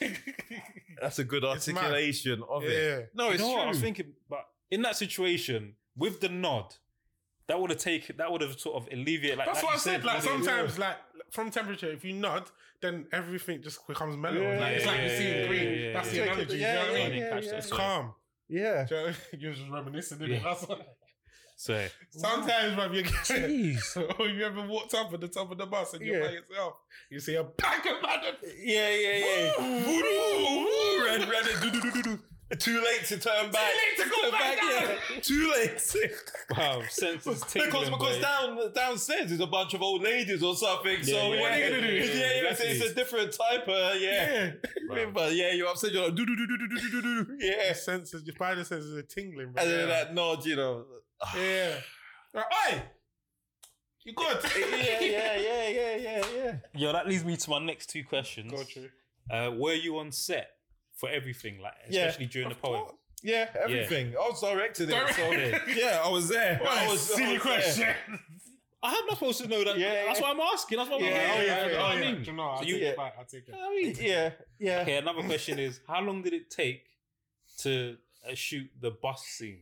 That's a good articulation of Yeah. it. No, You it's know true. what I was thinking? But in that situation, with the nod, that would have taken that would have sort of alleviated. Like, That's like what I you said. Like would've- sometimes, like from temperature, if you nod, then everything just becomes mellow. Yeah, like, it's yeah, like you're yeah, seeing green. yeah, That's yeah. the Take analogy. yeah, you know what I yeah, mean? yeah, It's calm. Yeah. You know what I mean? You're just reminiscing. innit? Yeah. That's what- So Sometimes, man, you get. Jeez. or you ever walked up at the top of the bus and you're Yeah. by yourself, you see a pack of man. Yeah, yeah, yeah. Woo, red, red, do, do, do, do, do. Too late to turn back. Too late to go Turn back Yeah. Too late. wow, senses tingling. because boy. down downstairs is a bunch of old ladies or something. so yeah, yeah, what are you gonna do? yeah, yeah, it's, Exactly. it's a different type of yeah. Wow. But yeah, you're upset. You're like do do do do do do do do do. Yeah, Your senses, your spider senses are tingling. Bro. and then yeah. that nod, you know. Yeah. Right, Oi! You good? yeah, yeah, yeah, yeah, yeah, yeah. Yo, that leads me to my next two questions. Go true. Uh, were you on set for everything, like Yeah, especially during the poem? Yeah, everything. I was directed it, so Direct- yeah, I was there. What I a was, I silly was question. there. I'm not supposed to know that. Yeah, That's yeah. why I'm asking. That's what I'm Yeah, asking. oh, You yeah, know yeah, I mean? Do you know, I'll So take you- it back. I'll take it. I mean, Yeah, yeah. Okay, another question is how long did it take to uh, shoot the bus scene?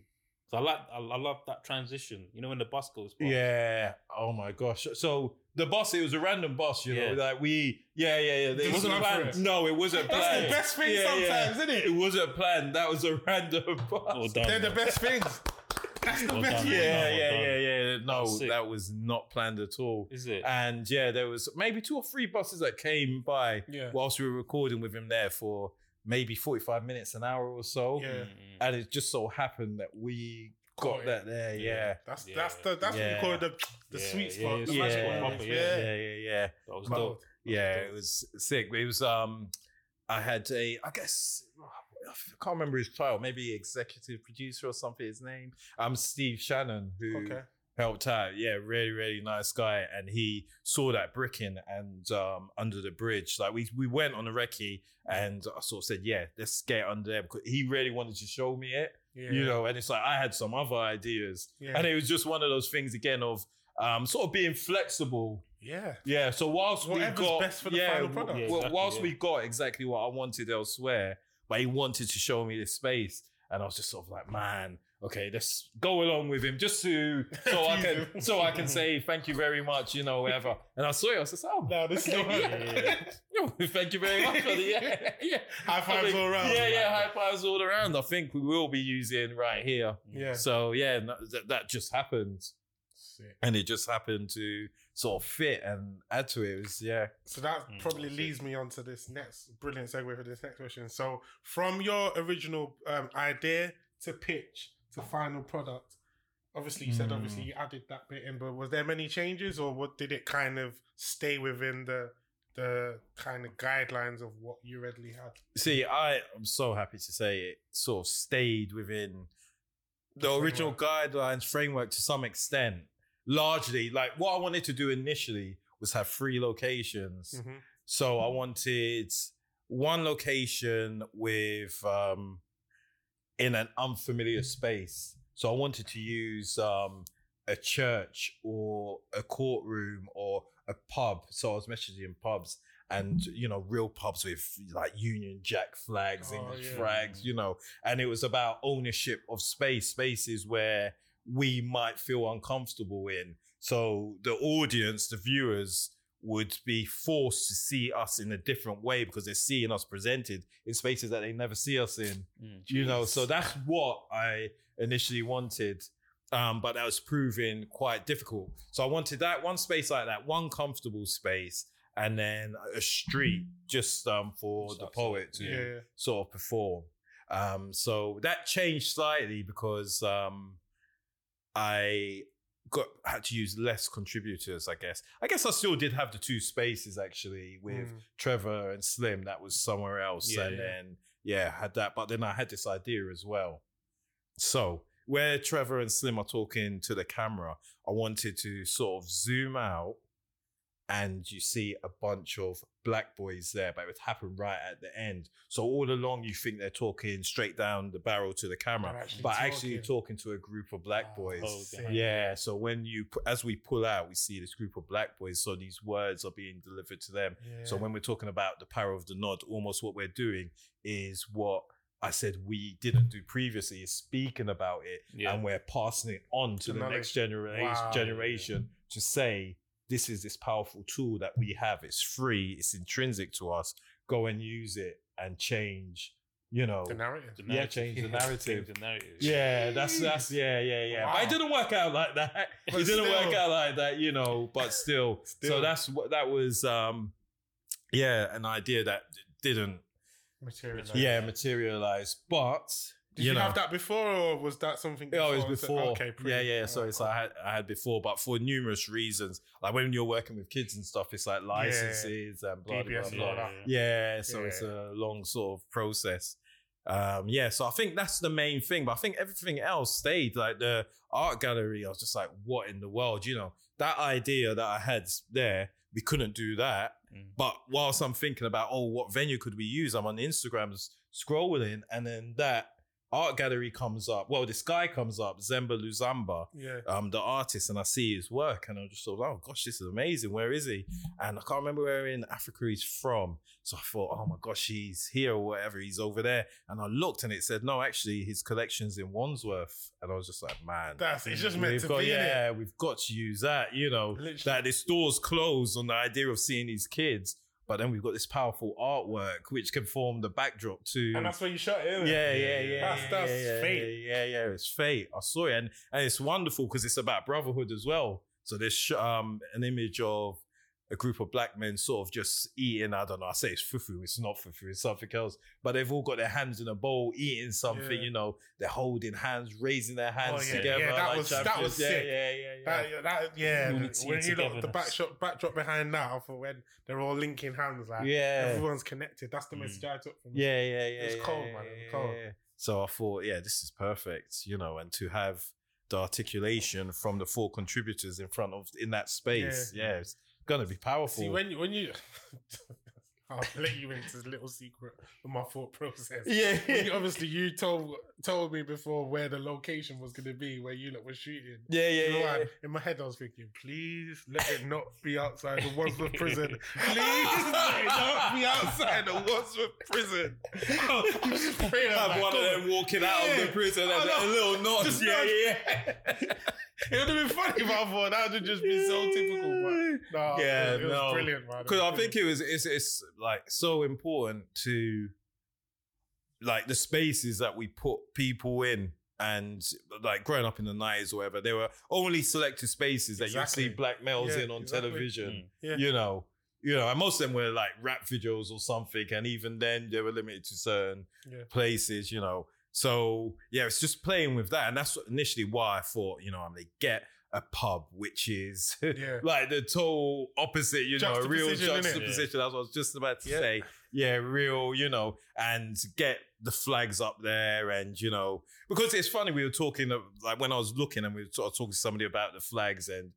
'Cause I like, I, I love that transition. You know when the bus goes. Past. Yeah. Oh my gosh. So the bus, it was a random bus, you know. Yeah. Like we, yeah, yeah, yeah. It wasn't wasn't planned planned. for it. No, it wasn't That's planned. the best thing Yeah, yeah. sometimes, isn't it? It wasn't planned. That was a random bus. Well done. They're the man. best things. That's the Well best done. thing. Yeah, No, yeah, well yeah, yeah. No, sick. that was not planned at all. Is it? And yeah, there was maybe two or three buses that came by Yeah. whilst we were recording with him there for maybe 45 minutes, an hour or so. Yeah. Mm, And it just so happened that we Caught got it. that there. Yeah. That's Yeah. that's the that's what Yeah. you call it the the Yeah, sweet spot. yeah, the Yeah, yeah, proper, yeah, yeah. yeah, yeah, yeah. That was But- dope. Yeah, it was sick. It was um I had a I guess I can't remember his title, maybe executive producer or something his name. I'm um Steve Shannon who Okay. Helped out. Yeah, really, really nice guy. And he saw that bricking and um under the bridge. Like we we went on a recce and I sort of said, Yeah, let's get under there because he really wanted to show me it. Yeah. You know, and it's like I had some other ideas. Yeah. And it was just one of those things again of um sort of being flexible Yeah. yeah, so whilst Whatever's we got best for the yeah, final w- product. Yeah, exactly, whilst yeah. we got exactly what I wanted elsewhere, but he wanted to show me this space, and I was just sort of like, man, okay, let's go along with him just to so I can so I can say thank you very much, you know, whatever. And I saw it, I was like, oh, No, this is okay, not yeah. Yo, thank you very much, buddy. Yeah, yeah. High fives all around. Yeah, yeah, high fives all around. I think we will be using right here. Yeah. So yeah, that, that just happened, Sick. and it just happened to sort of fit and add to it. It was yeah. So that Mm, probably that's it. leads me on to this next brilliant segue for this next question. So, from your original um, idea to pitch to final product, obviously you said Mm. obviously you added that bit in, but was there many changes, or what did it kind of stay within the the kind of guidelines of what you readily had? See, I am so happy to say it sort of stayed within the The original guidelines framework to some extent. Largely, like what I wanted to do initially was have three locations. Mhm. So I wanted one location with um in an unfamiliar space. So I wanted to use um a church or a courtroom or a pub. So I was messaging pubs and you know real pubs with like Union Jack flags, Oh, English yeah. flags, you know, and it was about ownership of space, spaces where we might feel uncomfortable in. So the audience, the viewers, would be forced to see us in a different way because they're seeing us presented in spaces that they never see us in. Mm. You know, so that's what I initially wanted. Um, but that was proving quite difficult. So I wanted that one space like that, one comfortable space, and then a street just um, for the poet to Yeah. sort of perform. Um, so that changed slightly because um, I got had to use less contributors. I guess. I guess I still did have the two spaces actually with Mm. Trevor and Slim. That was somewhere else, Yeah, and yeah. then yeah, had that. But then I had this idea as well. So where Trevor and Slim are talking to the camera, I wanted to sort of zoom out and you see a bunch of black boys there, but it would happen right at the end. So all along you think they're talking straight down the barrel to the camera, actually but actually talking. talking to a group of black Oh, boys. Oh, Yeah, so when you as we pull out, we see this group of black boys. So these words are being delivered to them. So when we're talking about the power of the nod, almost what we're doing is what I said we didn't do previously is speaking about it Yeah. and we're passing it on to The the knowledge. next generation Wow. generation to say this is this powerful tool that we have. It's free, it's intrinsic to us. Go and use it and change, you know. The narrative. The Yeah, change the narrative. Change the narrative. Yeah, that's that's yeah, yeah, yeah. But it didn't work out like that. But it didn't work out like that, you know. But still, Still. so that's what that was. um Yeah, an idea that didn't, Material. yeah, materialize. But Did you you, know, have that before, or was that something? Yeah, it was before. Okay, yeah, yeah. So it's cool. I had I had before, but for numerous reasons. Like when you're working with kids and stuff, it's like licenses and blah blah blah. blah. that. Yeah, so Yeah. it's a long sort of process. Um, yeah, so I think that's the main thing, but I think everything else stayed. Like the art gallery, I was just like, what in the world? You know, that idea that I had there, we couldn't do that. Mm. But whilst I'm thinking about, oh, what venue could we use? I'm on Instagram scrolling, and then that art gallery comes up. Well, this guy comes up, Zemba Luzamba Yeah. um, the artist and I see his work and I'm just thought, oh gosh, this is amazing. Where is he? And I can't remember where in Africa he's from. So I thought, oh my gosh, he's here or whatever. He's over there. And I looked and it said, no, actually, his collection's in Wandsworth. And I was just like, man. That's it's just meant to got, be in it. yeah, we've got to use that, you know, Literally. that this door's closed on the idea of seeing these kids. But then we've got this powerful artwork which can form the backdrop to And that's where you shot it. isn't it? yeah, yeah, yeah. That's- yeah, that's yeah, yeah, fate. Yeah, yeah, it's fate. I saw it, and, and it's wonderful because it's about brotherhood as well. So there's um an image of a group of black men sort of just eating. I don't know. I say it's fufu. It's not fufu. It's something else. But they've all got their hands in a bowl, eating something. Yeah. You know, they're holding hands, raising their hands yeah. together. Yeah, that like was- that was yeah, sick. Yeah, yeah, yeah. That, yeah, that, yeah. Unity when you look the backdrop, backdrop behind that for when they're all linking hands, like Yeah. everyone's connected. That's the Mm. message I took from it. Yeah, yeah, yeah. It's yeah, cold, yeah, man, it was cold. yeah. So I thought, yeah, this is perfect, you know, and to have the articulation from the four contributors in front of in that space, yeah, it's gonna be powerful. See when you when you, I'll let you into this little secret of my thought process. yeah, you- obviously, you told told me before where the location was going to be where you lot were shooting. yeah, yeah, You know yeah. what? In my head, I was thinking, please let it not be outside the Wandsworth prison. Please let it not be outside the Wandsworth prison. I'm just praying. Have like, one of them walking out of the prison and a little nod. Just Yeah, nod. yeah. It would have been funny if I thought that would have just been so typical. But no, Yeah, it was no. brilliant, man. Because I think it was it's it's like so important to like the spaces that we put people in. And like growing up in the nineties or whatever, there were only selected spaces that Exactly. you see black males Yeah, in on exactly. television. Mm. Yeah. You know, you know, and most of them were like rap videos or something, and even then they were limited to certain Yeah. places. You know, so yeah, it's just playing with that, and that's initially why I thought, you know, I'm gonna get a pub which is Yeah. like the total opposite, you know, a real Juxtaposition, juxtaposition. That's what I was just about to Yeah. say. Yeah, real, you know, and get the flags up there, and you know, because it's funny. We were talking like when I was looking, and we were sort of talking to somebody about the flags and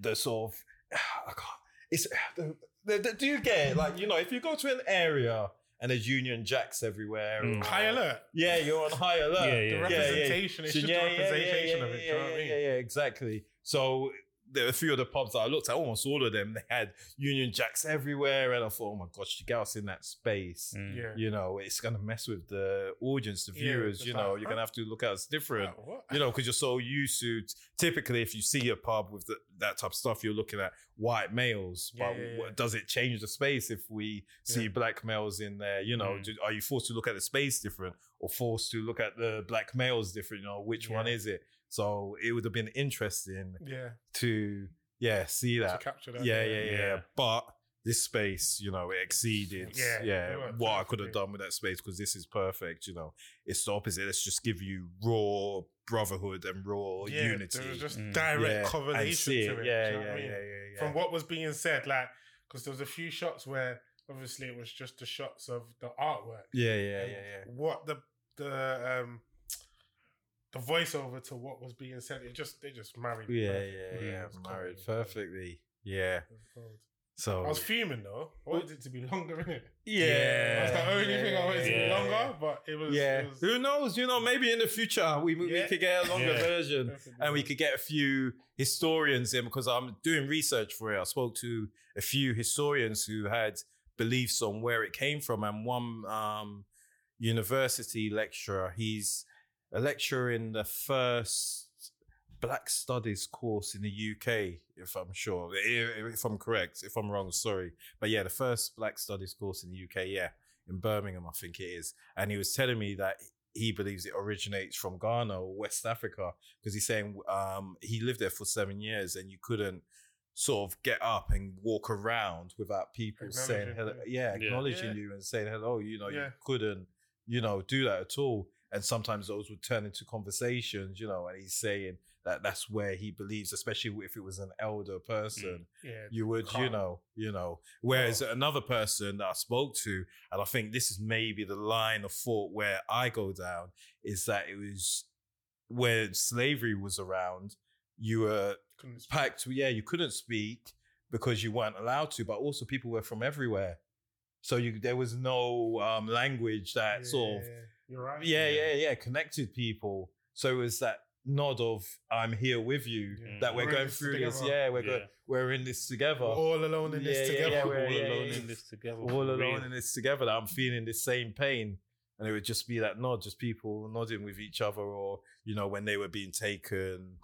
the sort of, I can't. It's the, the, the- do you get it? like you know if you go to an area and there's Union Jacks everywhere, Mm. or- High alert. yeah, you're on high alert. Yeah, The yeah. representation. It's So, just yeah, the yeah, representation yeah, of it. yeah, you know what I yeah, mean? yeah, yeah, exactly. So there were a few of the pubs that I looked at, almost all of them, they had Union Jacks everywhere, and I thought, oh my gosh, to get us in that space, Mm. Yeah. you know, it's gonna mess with the audience, the Yeah, viewers. it's you like, know, you're gonna have to look at us different. Like. You know, because you're so used to typically, if you see a pub with the, that type of stuff, you're looking at white males. Yeah, but yeah, yeah. what- does it change the space if we see Yeah. black males in there? You know, Mm. do, are you forced to look at the space different or forced to look at the black males different? You know, which one is it? So it would have been interesting Yeah. to, yeah, see To that. capture that. Yeah, yeah, yeah, Yeah. But this space, you know, it exceeded, Yeah, yeah, it what I could have done with that space because this is perfect. You know, it's the opposite. Let's just give you raw brotherhood and raw Yeah, unity. There was just Mm. direct Yeah, correlation see to it. Yeah, do you know yeah, I yeah, mean? yeah, yeah. From what was being said, like, because there was a few shots where obviously it was just the shots of the artwork. yeah, yeah, yeah, yeah. What the the um the voiceover to what was being said, it just they just married. Yeah, perfectly. yeah, Yeah, yeah. it was cold, Married cold. perfectly. Yeah. It was cold. So I was fuming though. I wanted it to be longer, innit? yeah, That's the only thing I wanted it to be Yeah. longer, but it was. Yeah. It was Who knows? You know, maybe in the future we we Yeah. could get a longer Yeah. version. definitely. and we could get a few historians in because I'm doing research for it. I spoke to a few historians who had beliefs on where it came from, and one um, university lecturer. He's a lecturer in the first Black Studies course in the UK, if I'm sure, if if I'm correct. If I'm wrong, sorry. But yeah, the first Black Studies course in the UK, yeah, in Birmingham, I think it is. And he was telling me that he believes it originates from Ghana or West Africa because he's saying um, he lived there for seven years and you couldn't sort of get up and walk around without people saying hello, yeah, Yeah. acknowledging Yeah. you and saying hello. You know, Yeah. you couldn't, you know, do that at all. And sometimes those would turn into conversations, you know. And he's saying that that's where he believes, especially if it was an elder person, Yeah. you would, you know, you know. Whereas another person that I spoke to, and I think this is maybe the line of thought where I go down, is that it was when slavery was around, you were packed. Yeah, you couldn't speak because you weren't allowed to, but also people were from everywhere. So you there was no um, language that sort of Yeah, You're right. yeah, yeah, yeah, connected people. So it was that nod of I'm here with you Yeah. that we're, We're going through this. together. Yeah, we're Yeah. go- we're in this together. We're all alone in Yeah, this together. yeah, All we're- yeah, alone yeah. in this together. all alone real. in this together that I'm feeling this same pain. And it would just be that nod, just people nodding with each other, or you know, when they were being taken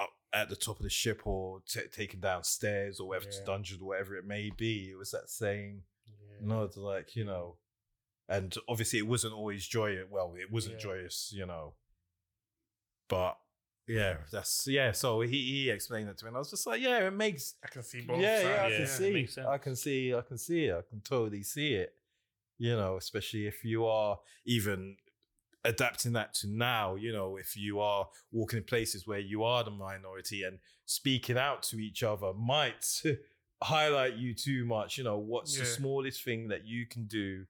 up at the top of the ship or t- taken downstairs or whatever to dungeon or whatever it may be. It was that same Yeah. nod, like you know. And obviously, it wasn't always joyous. Well, it wasn't Yeah. joyous, you know. But yeah, that's yeah. So he he explained it to me, and I was just like, yeah, it makes I can see both yeah, sides. yeah, I can it see. I can see. I can see it. I can totally see it. You know, especially if you are even adapting that to now. You know, if you are walking in places where you are the minority and speaking out to each other might highlight you too much. You know, what's the smallest thing that you can do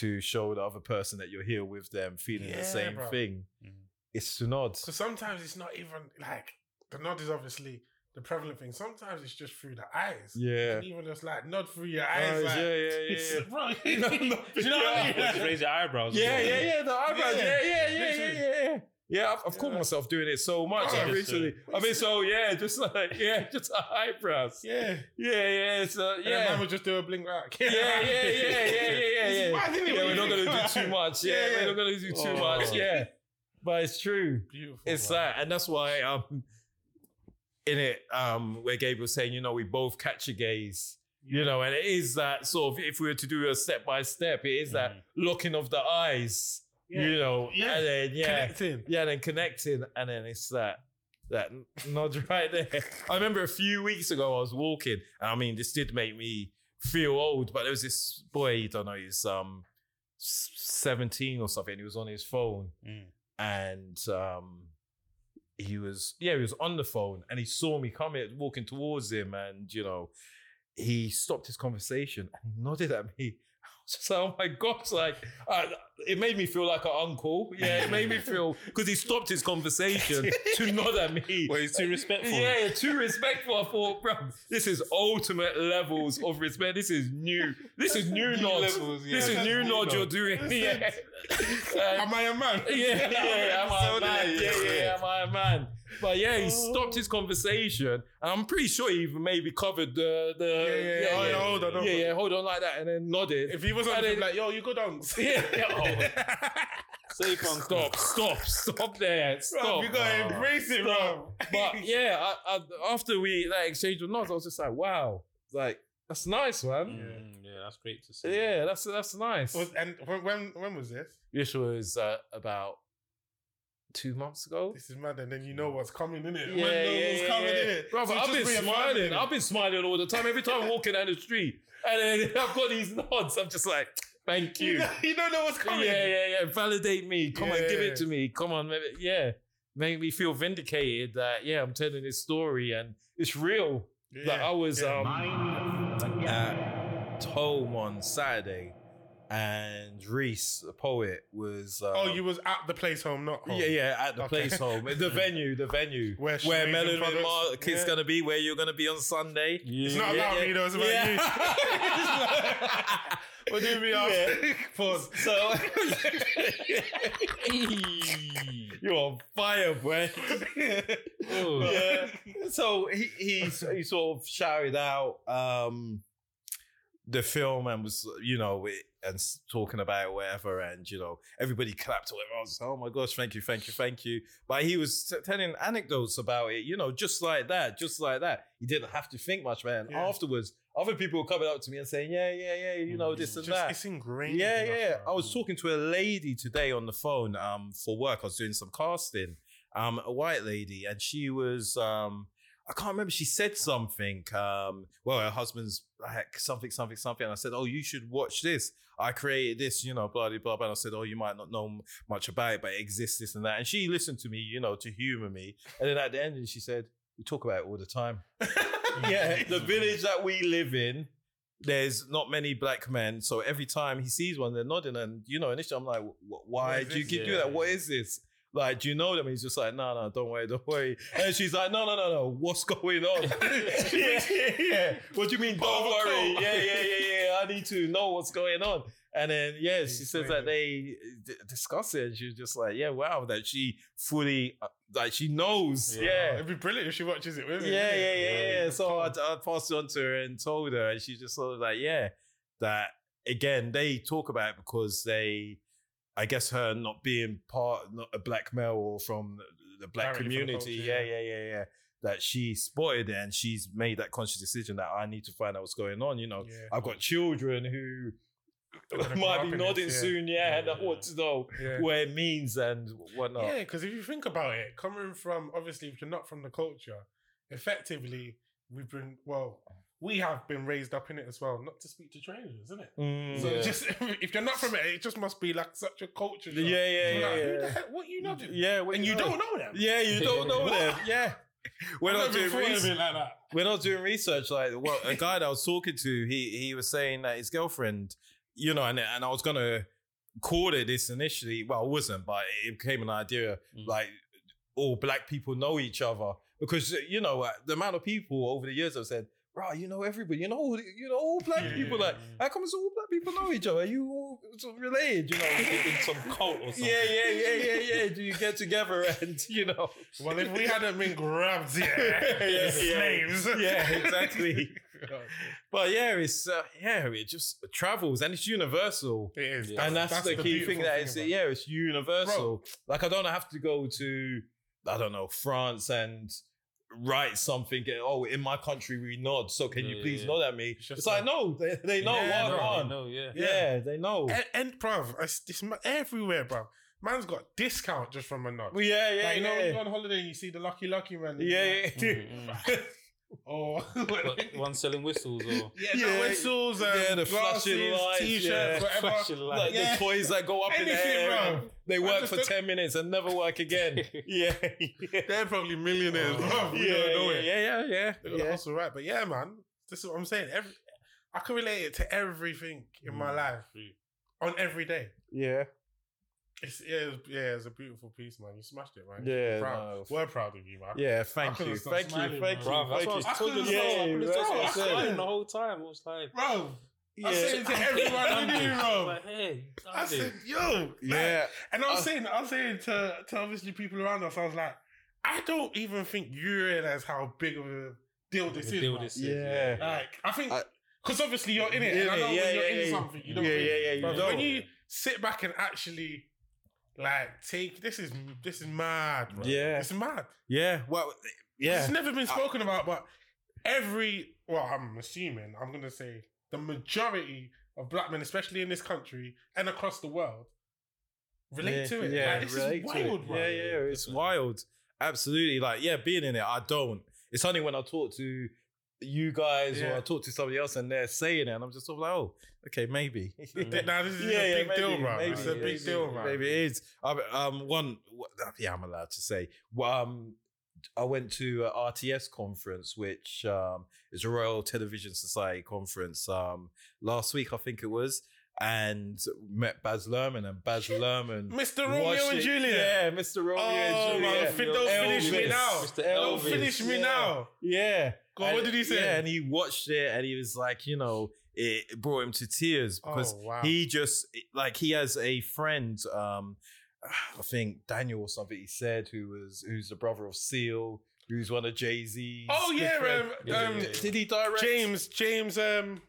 to show the other person that you're here with them, feeling the same bro. thing? Mhm. It's to nod. So sometimes it's not even like the nod is obviously the prevalent thing. Sometimes it's just through the eyes. Yeah. And even just like nod through your eyes. Eyes, like, yeah, yeah, yeah, it's- Bro, No, no, do you know what I mean? Just raise your eyebrows. Yeah, yeah, yeah. The eyebrows. Yeah, Yeah, yeah, yeah, yeah, literally. yeah. yeah. Yeah, I've, I've caught myself doing it so much Oh, recently. I mean, so yeah, just like yeah, just eyebrows. Yeah. Yeah, yeah, it's uh, And then man yeah. would just do a blink back. Yeah, yeah, yeah, yeah, yeah, yeah, yeah. mad, Yeah, we're not gonna do too much. Yeah, Yeah, yeah. we're not gonna do too Oh. much. Yeah, but it's true. Beautiful. It's bro. that, and that's why um, in it um, where Gabe was saying, you know, we both catch a gaze. You know, and it is that sort of if we were to do a step by step, it is that Mhm. looking of the eyes. Yeah. You know, Yeah. and then yeah, Connecting. yeah, then connecting, and then it's that that nod right there. I remember a few weeks ago I was walking, and I mean this did make me feel old, but there was this boy, I don't know, he's um seventeen or something. He was on his phone, Mm. and um he was yeah he was on the phone, and he saw me coming, walking towards him, and you know he stopped his conversation and he nodded at me. I was just like, oh my god! Like, uh, it made me feel like an uncle. Yeah, it made me feel because he stopped his conversation to nod at me. Well, he's too respectful. Yeah, too respectful. I thought, bro, this is ultimate levels of respect. This is new. This is new nod. levels, yeah. This is new new nod nod. you're doing. Yeah. Am I a man? Yeah, yeah, yeah, am I a So man? Yeah, yeah, yeah, am I a man? But yeah, he Oh. stopped his conversation, and I'm pretty sure he even maybe covered the the Yeah, yeah, yeah. Oh, yeah, hold on, hold yeah, on. yeah, hold on like that, and then nodded. If he was on then- like, yo, you go down. yeah, yeah, Safe oh, uncle. stop, stop, stop there, stop. Bro, you gotta embrace it, bro. But yeah, I, I, after we like exchanged the nods, I was just like, wow, like that's nice, man. Mm, yeah, that's great to see. Yeah, that's that's nice. Was- and when, when when was this? This was uh, about two months ago. This is mad, and then you know what's coming in it. Yeah, Man yeah, what's yeah, coming yeah. in it. Bro, So I've been smiling. I've been smiling all the time. Every time I'm walking down the street, and then I've got these nods. I'm just like, thank You, you. know- you don't know what's Yeah, coming. yeah, yeah. Yeah. Validate me. Come on, give it to me. Come on, maybe- yeah. Make me feel vindicated that yeah, I'm telling this story and it's real. Yeah, Like I was yeah. um Mind the gap. at home on Saturday, and Reese, the poet, was. Uh, Oh, you was at the place home, not home. Yeah, yeah, at the Okay. place home, the venue, the venue Where where Melon and Mark is yeah. gonna be, where you're gonna be on Sunday. It's not about me, though. It's about you. What do me after? Pause. So you're on fire, boy. yeah. So he he he sort of shouted out, um, the film and was you know it, and talking about whatever, and you know everybody clapped or whatever. I was oh my gosh, thank you, thank you, thank you. But he was t- telling anecdotes about it, you know, just like that, just like that. He didn't have to think much, man. Yeah. Afterwards, other people were coming up to me and saying, yeah, yeah, yeah, you know this and Just, that. it's ingrained. Yeah, in yeah. I was talking to a lady today on the phone um, for work. I was doing some casting, um, a white lady, and she was, um, I can't remember, she said something. Um, well, her husband's like something, something, something. And I said, Oh, you should watch this. I created this, you know, blah, blah, blah. And I said, Oh, you might not know much about it, but it exists, this and that. And she listened to me, you know, to humor me. And then at the end, she said, We talk about it all the time yeah, the village that we live in, there's not many black men. So every time he sees one, they're nodding. And, you know, initially I'm like, why do you keep doing that? What is this? Like, do you know them? And he's just like, no, no, don't worry, don't worry. And she's like, no, no, no, no, what's going on? yeah, yeah, yeah. What do you mean, don't worry? Yeah, yeah, yeah, yeah. I need to know what's going on. And then, yeah, she says that they d- discuss it. And she was just like, yeah, wow, that she fully, uh, like, she knows. Yeah. yeah. It'd be brilliant if she watches it with me. Yeah, yeah, yeah, yeah. So I, I passed it on to her and told her, and she just sort of like, yeah, that again, they talk about it because they, I guess, her not being part, not a black male or from the, black Directly from the community. culture, yeah, yeah. yeah, yeah. That she spotted it and she's made that conscious decision that I need to find out what's going on. You know, Yeah. I've got children who They're gonna grow might be nodding this, yeah. soon, yeah, Yeah, and want to know what it means and whatnot. Yeah, because if you think about it, coming from obviously if you're not from the culture, effectively we've been well, we have been raised up in it as well, not to speak to strangers, isn't it? Mm, So yeah. just if you're not from it, it just must be like such a culture. shock. yeah, yeah, You're yeah, like, Who the yeah. heck? What you know? doing? Yeah, and you know? don't know them. Yeah, you don't know What? them. Yeah. We're I've not doing thought research. like that. We're not doing research. Like well, a guy that I was talking to, he he was saying that his girlfriend, you know, and and I was gonna call it this initially. Well, I wasn't, but it became an idea. Mm. Like all black people know each other because you know uh, the amount of people over the years have said, "Bro, you know everybody. You know, you know all black Yeah, people. yeah, Like, yeah. how come it's all black people know each other? Are you all sort of related? You know." in some cult or something. Yeah, yeah, yeah, yeah, yeah. Do you get together and you know? Well, if we hadn't been grabbed, yeah, Yeah, yeah, slaves. Yeah, exactly. But yeah, it's uh, yeah, it just travels and it's universal. It is, Yeah. and that's, the, key beautiful thing that is about it. yeah, it's universal. Like I don't have to go to I don't know France and write something. Eh, oh, in my country we nod. So can you Yeah, please yeah. nod at me? It's It's, just like like- no, they, they know Yeah, one no, one. No, yeah. Yeah. they know. And, and bruv, it's, it's everywhere, bruv. Man's got discount just from a nod. Well, yeah, yeah, like, you know, when you go on holiday and you see the lucky, lucky man. Yeah, yeah. Or What, one selling whistles or yeah, Yeah, no, whistles, um, yeah, the glasses, flashing lights, t-shirts, yeah. whatever. Flashing lights. like Yeah. the toys that go up in the air. bro. and They work for ten minutes and never work again. yeah, yeah. They're probably millionaires, Oh, bruv. We yeah, don't know yeah, it. yeah, yeah, yeah, They're gonna yeah. hustle right. But yeah, man, this is what I'm saying. Every I can relate it to everything in my Mm. life on every day. yeah. It's yeah, it was, yeah, it's a beautiful piece, man. You smashed it, man. Yeah, We're proud. no. We're proud of you, man. Yeah, thank you, stop thank you, thank you, bro. Bruv, that's thank what I you. was I couldn't Yeah, Yeah, yeah, that's what I I said. was the whole time. It was like, bro. I said it to everyone in here, I was bro. like, hey, I said, it. yo, like- Yeah, and I was Uh, saying, I was saying to, to obviously people around us, I was like, I don't even think you realize how big of a deal this The is. deal this is, Yeah. Like, I think because obviously you're in it, and I know yeah, when you're yeah, in yeah. something, you don't. Yeah, think. yeah, yeah, you But when you sit back and actually like take this is this is mad. Bro. Yeah. it's mad. yeah. Well, yeah, It's never been uh, spoken about, but every well, I'm assuming I'm gonna say the majority of black men, especially in this country and across the world, relate yeah, to it. Yeah, like, this is wild, bro. Yeah, yeah, it's wild. Absolutely. Like, yeah, being in it, I don't. It's only when I talk to you guys Yeah. or I talk to somebody else and they're saying it, and I'm just sort of like, oh, okay, maybe. Now this is a big deal, bro. Maybe, it's a big maybe, deal, bro. Maybe it is. Um, um, one, yeah, I'm allowed to say. Um, I went to a RTS conference, which um, is a Royal Television Society conference. Um, last week, I think it was, and met Baz Luhrmann, and Baz Luhrmann. Mr. Romeo watched and it- Juliet. Yeah, Mr. Romeo Oh, and man, Juliet. fin- don't finish me now. Mr. Don't finish me Yeah. now. Yeah. Go on, what did he say? Yeah, and he watched it and he was like, you know, it brought him to tears because Oh, wow. he just like he has a friend, um, I think Daniel or something he said who was who's the brother of Seal, who's one of Jay Z's. Oh, yeah, um, Yeah, um, yeah, yeah. did he direct? James, James, um,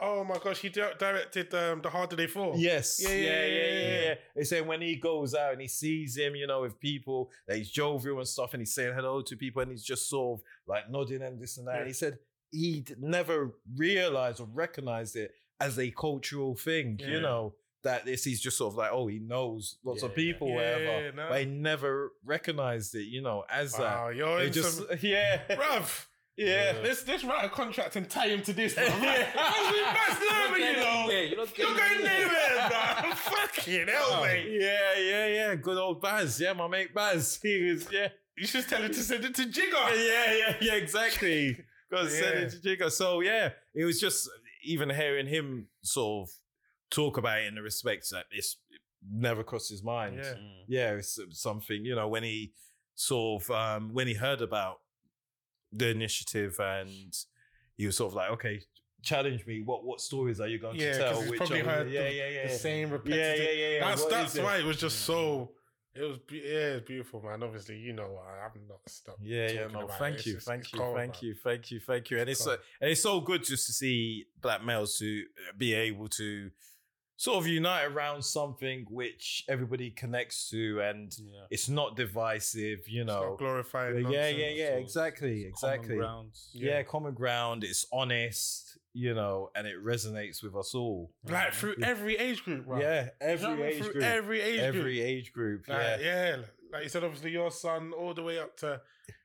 Oh my gosh, he di- directed um, the Harder They Fall. Yes. Yeah, Yeah, yeah, yeah, yeah, yeah, yeah. yeah. They say when he goes out and he sees him, you know, with people, that he's jovial and stuff, and he's saying hello to people, and he's just sort of like nodding and this and that. Yeah. And he said he'd never realized or recognized it as a cultural thing, Yeah. you know. That this he's just sort of like, oh, he knows lots of people, yeah. whatever. Yeah, no. But he never recognized it, you know, as Wow, that. you're They just some... yeah. Bruv, yeah. let's, let's write a contract and tie him to this. Bro. Yeah. That's never, you know. Yeah, you're not You're getting going nowhere, bro. Fucking hell, mate. Yeah, yeah, yeah. Good old Baz. Yeah, my mate Baz. He was, yeah. You should tell him to send it to Jigga. yeah, yeah, yeah, exactly. Got to send it to Jigga. So yeah, it was just even hearing him sort of talk about it in the respect that this never crossed his mind. Yeah. Mm. Yeah, it's something, you know, when he sort of um when he heard about the initiative and he was sort of like, okay, challenge me. What what stories are you going Yeah, to tell? Which probably heard yeah, the- yeah, yeah, The same yeah, repetitive. yeah, yeah, yeah. That's What that's it? why it was just so. It was be- yeah, it's beautiful, man. Obviously, you know, I have not stopped. Yeah, yeah, no, thank it. you, It's- thank you, cold, thank man. you, thank you, thank you. And it's uh, cold. and it's so good just to see black males to be able to sort of unite around something which everybody connects to, and Yeah. it's not divisive, you know. glorifying. Yeah, yeah, yeah, exactly, It's common exactly. ground. Yeah. common ground. It's honest, you know, and it resonates with us all. Like through every age group, bro. Yeah, You know every what I mean? age Through group, Every age group. every age group. Like, Yeah, yeah. like you said, obviously your son all the way up to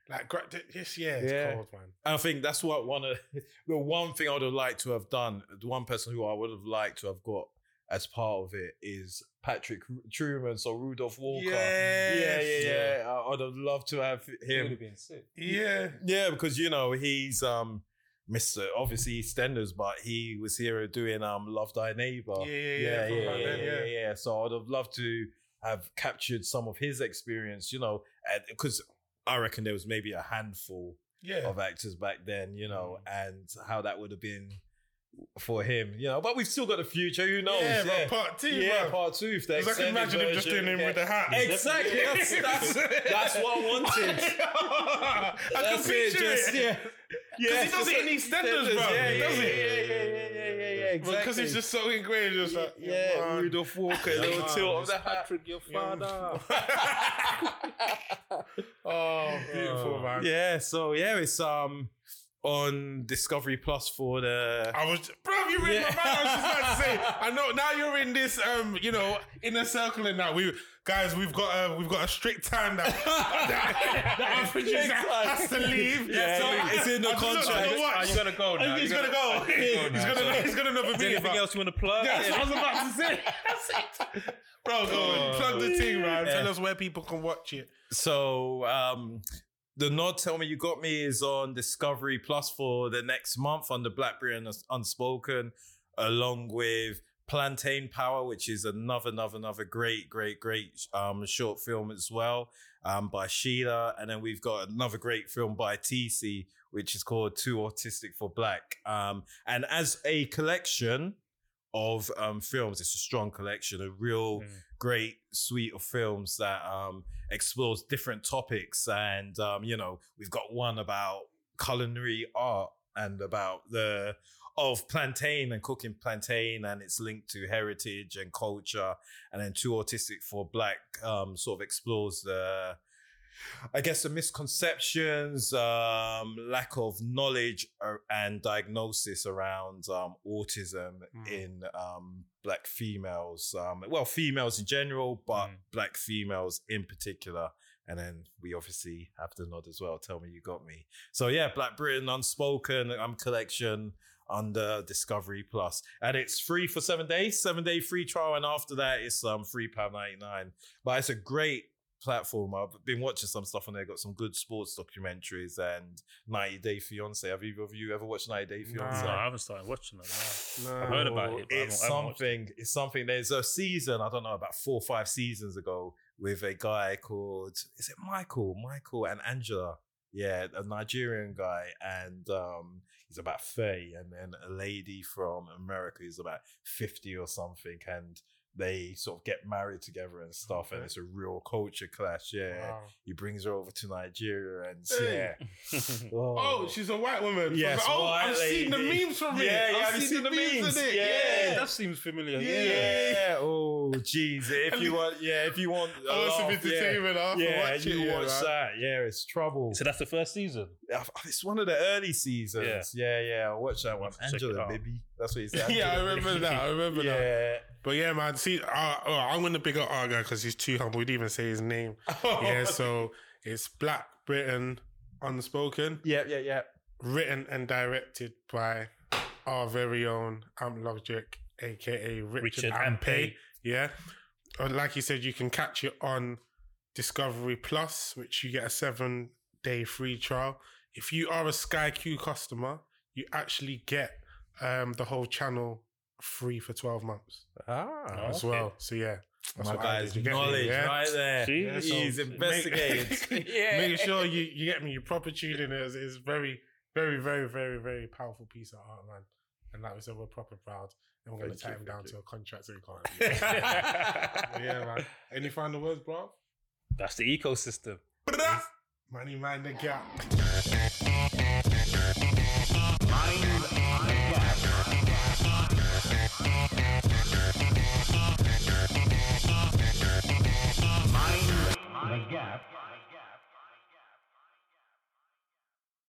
like yes, yeah, it's Yeah. cold, man. I think that's what one of the one thing I would have liked to have done. The one person who I would have liked to have got as part of it is Patrick Trueman, so Rudolph Walker. Yes. Yeah, yeah, yeah. I would have loved to have him. sick. Yeah, Yeah, because you know he's um Mr. Obviously EastEnders, but he was here doing um Love Thy Neighbor. Yeah, yeah, yeah, yeah, yeah, yeah, yeah, yeah. yeah. So I'd have loved to have captured some of his experience, you know, because I reckon there was maybe a handful yeah. of actors back then, you know, Mm. and how that would have been for him, you know. But we've still got the future. Who knows? yeah, Yeah, but part two, Yeah, bro. part two. If they 'Cause I can extended imagine him just version, doing him yeah. with the hat. Exactly. That's, that's, that's what I wanted. I can That's it. picture Just it. yeah, yeah. he does just it in EastEnders, bro. Yeah, yeah, does yeah, it. Yeah, yeah, yeah, yeah, yeah, yeah. Exactly. Because it's just so ingrained, just like yeah, man. Rudolph Walker, a little tilt of the hat. Patrick, your father. oh, beautiful, man. Yeah, so yeah, it's um on Discovery Plus for the I was, bro, you read Yeah. my mind. I was just about to say. I know now you're in this, um, you know, inner circle and now We guys, we've got a we've got a strict time that that, that our producer has to leave. Yeah, So it's in the I contract. Are you gonna go now? He's You gonna go. He's gonna he's gonna never Is be. there anything else you want to plug? That's what I was about to say. That's it. Bro, go on. Plug the thing, man. Tell us where people can watch it. So um the nod tell me you got me is on Discovery Plus for the next month on the Black Britain Unspoken, along with Plantain Power, which is another, another, another great, great, great um short film as well, um by Sheila, and then we've got another great film by TC, which is called Too Autistic for Black. Um, and as a collection of um films, it's a strong collection, a real Mm. great suite of films that um explores different topics. And um you know we've got one about culinary art and about the of plantain and cooking plantain and it's linked to heritage and culture. And then too autistic for black um sort of explores the I guess the misconceptions, um, lack of knowledge uh, and diagnosis around um, autism Mm. in um, black females. Um, well, females in general, but Mm. black females in particular. And then we obviously have the nod as well. Tell me you got me. So yeah, Black Britain Unspoken um, collection under Discovery Plus, and it's free for seven days, seven day free trial, and after that it's um three pound ninety nine. But it's a great platform. I've been watching some stuff on there. Got some good sports documentaries and 90 Day Fiance. Have either of you ever watched 90 Day Fiance? No, I haven't started watching it. No. No. I've heard about it. But It's I haven't, I haven't something. It's something. There's a season. I don't know about four or five seasons ago with a guy called is it Michael? Michael and Angela. Yeah, a Nigerian guy, and um, he's about thirty, and then a lady from America who's about fifty or something, and they sort of get married together and stuff, and it's a real culture clash. Yeah, Wow. he brings her over to Nigeria, and Hey. yeah, oh. oh, she's a white woman. So Yes, like, oh, white I've seen the memes from it. Yeah, yeah, I've have you seen the memes? in it. Yeah. that seems familiar. Yeah. Yeah. yeah. Oh, jeez. If you want, yeah, if you want, a Oh, some laugh, yeah. entertainment after Yeah, watch you it, yeah, watch man. that. Yeah, it's trouble. So that's the first season. It's one of the early seasons. Yeah, yeah. I watch that one. Angela, baby. That's what he said. Yeah, I remember that. I remember that. Yeah. But yeah, man. See, uh, oh, I'm gonna big up our guy because he's too humble. We'd even say his name. Yeah, so it's Black Britain Unspoken, Yeah, yeah, yeah. written and directed by our very own Amp Logic, aka Richard, Richard Ampe. Ampe. Yeah, and like you said, you can catch it on Discovery Plus, which you get a seven day free trial. If you are a Sky Q customer, you actually get um, the whole channel free for twelve months Ah, as okay. well. So yeah, that's my what I guy's did. You get me? knowledge Yeah? right there. See? Yeah, so He's make- investigated. yeah. Make sure you, you get me. You proper tuning is is very, very, very, very, very powerful piece of art, man. And like we said, we're proper proud. And we're going to Thank tie him down thank to a contract so he can't. yeah, man. Any final words, bro? That's the ecosystem. Money, mind the gap. a gap.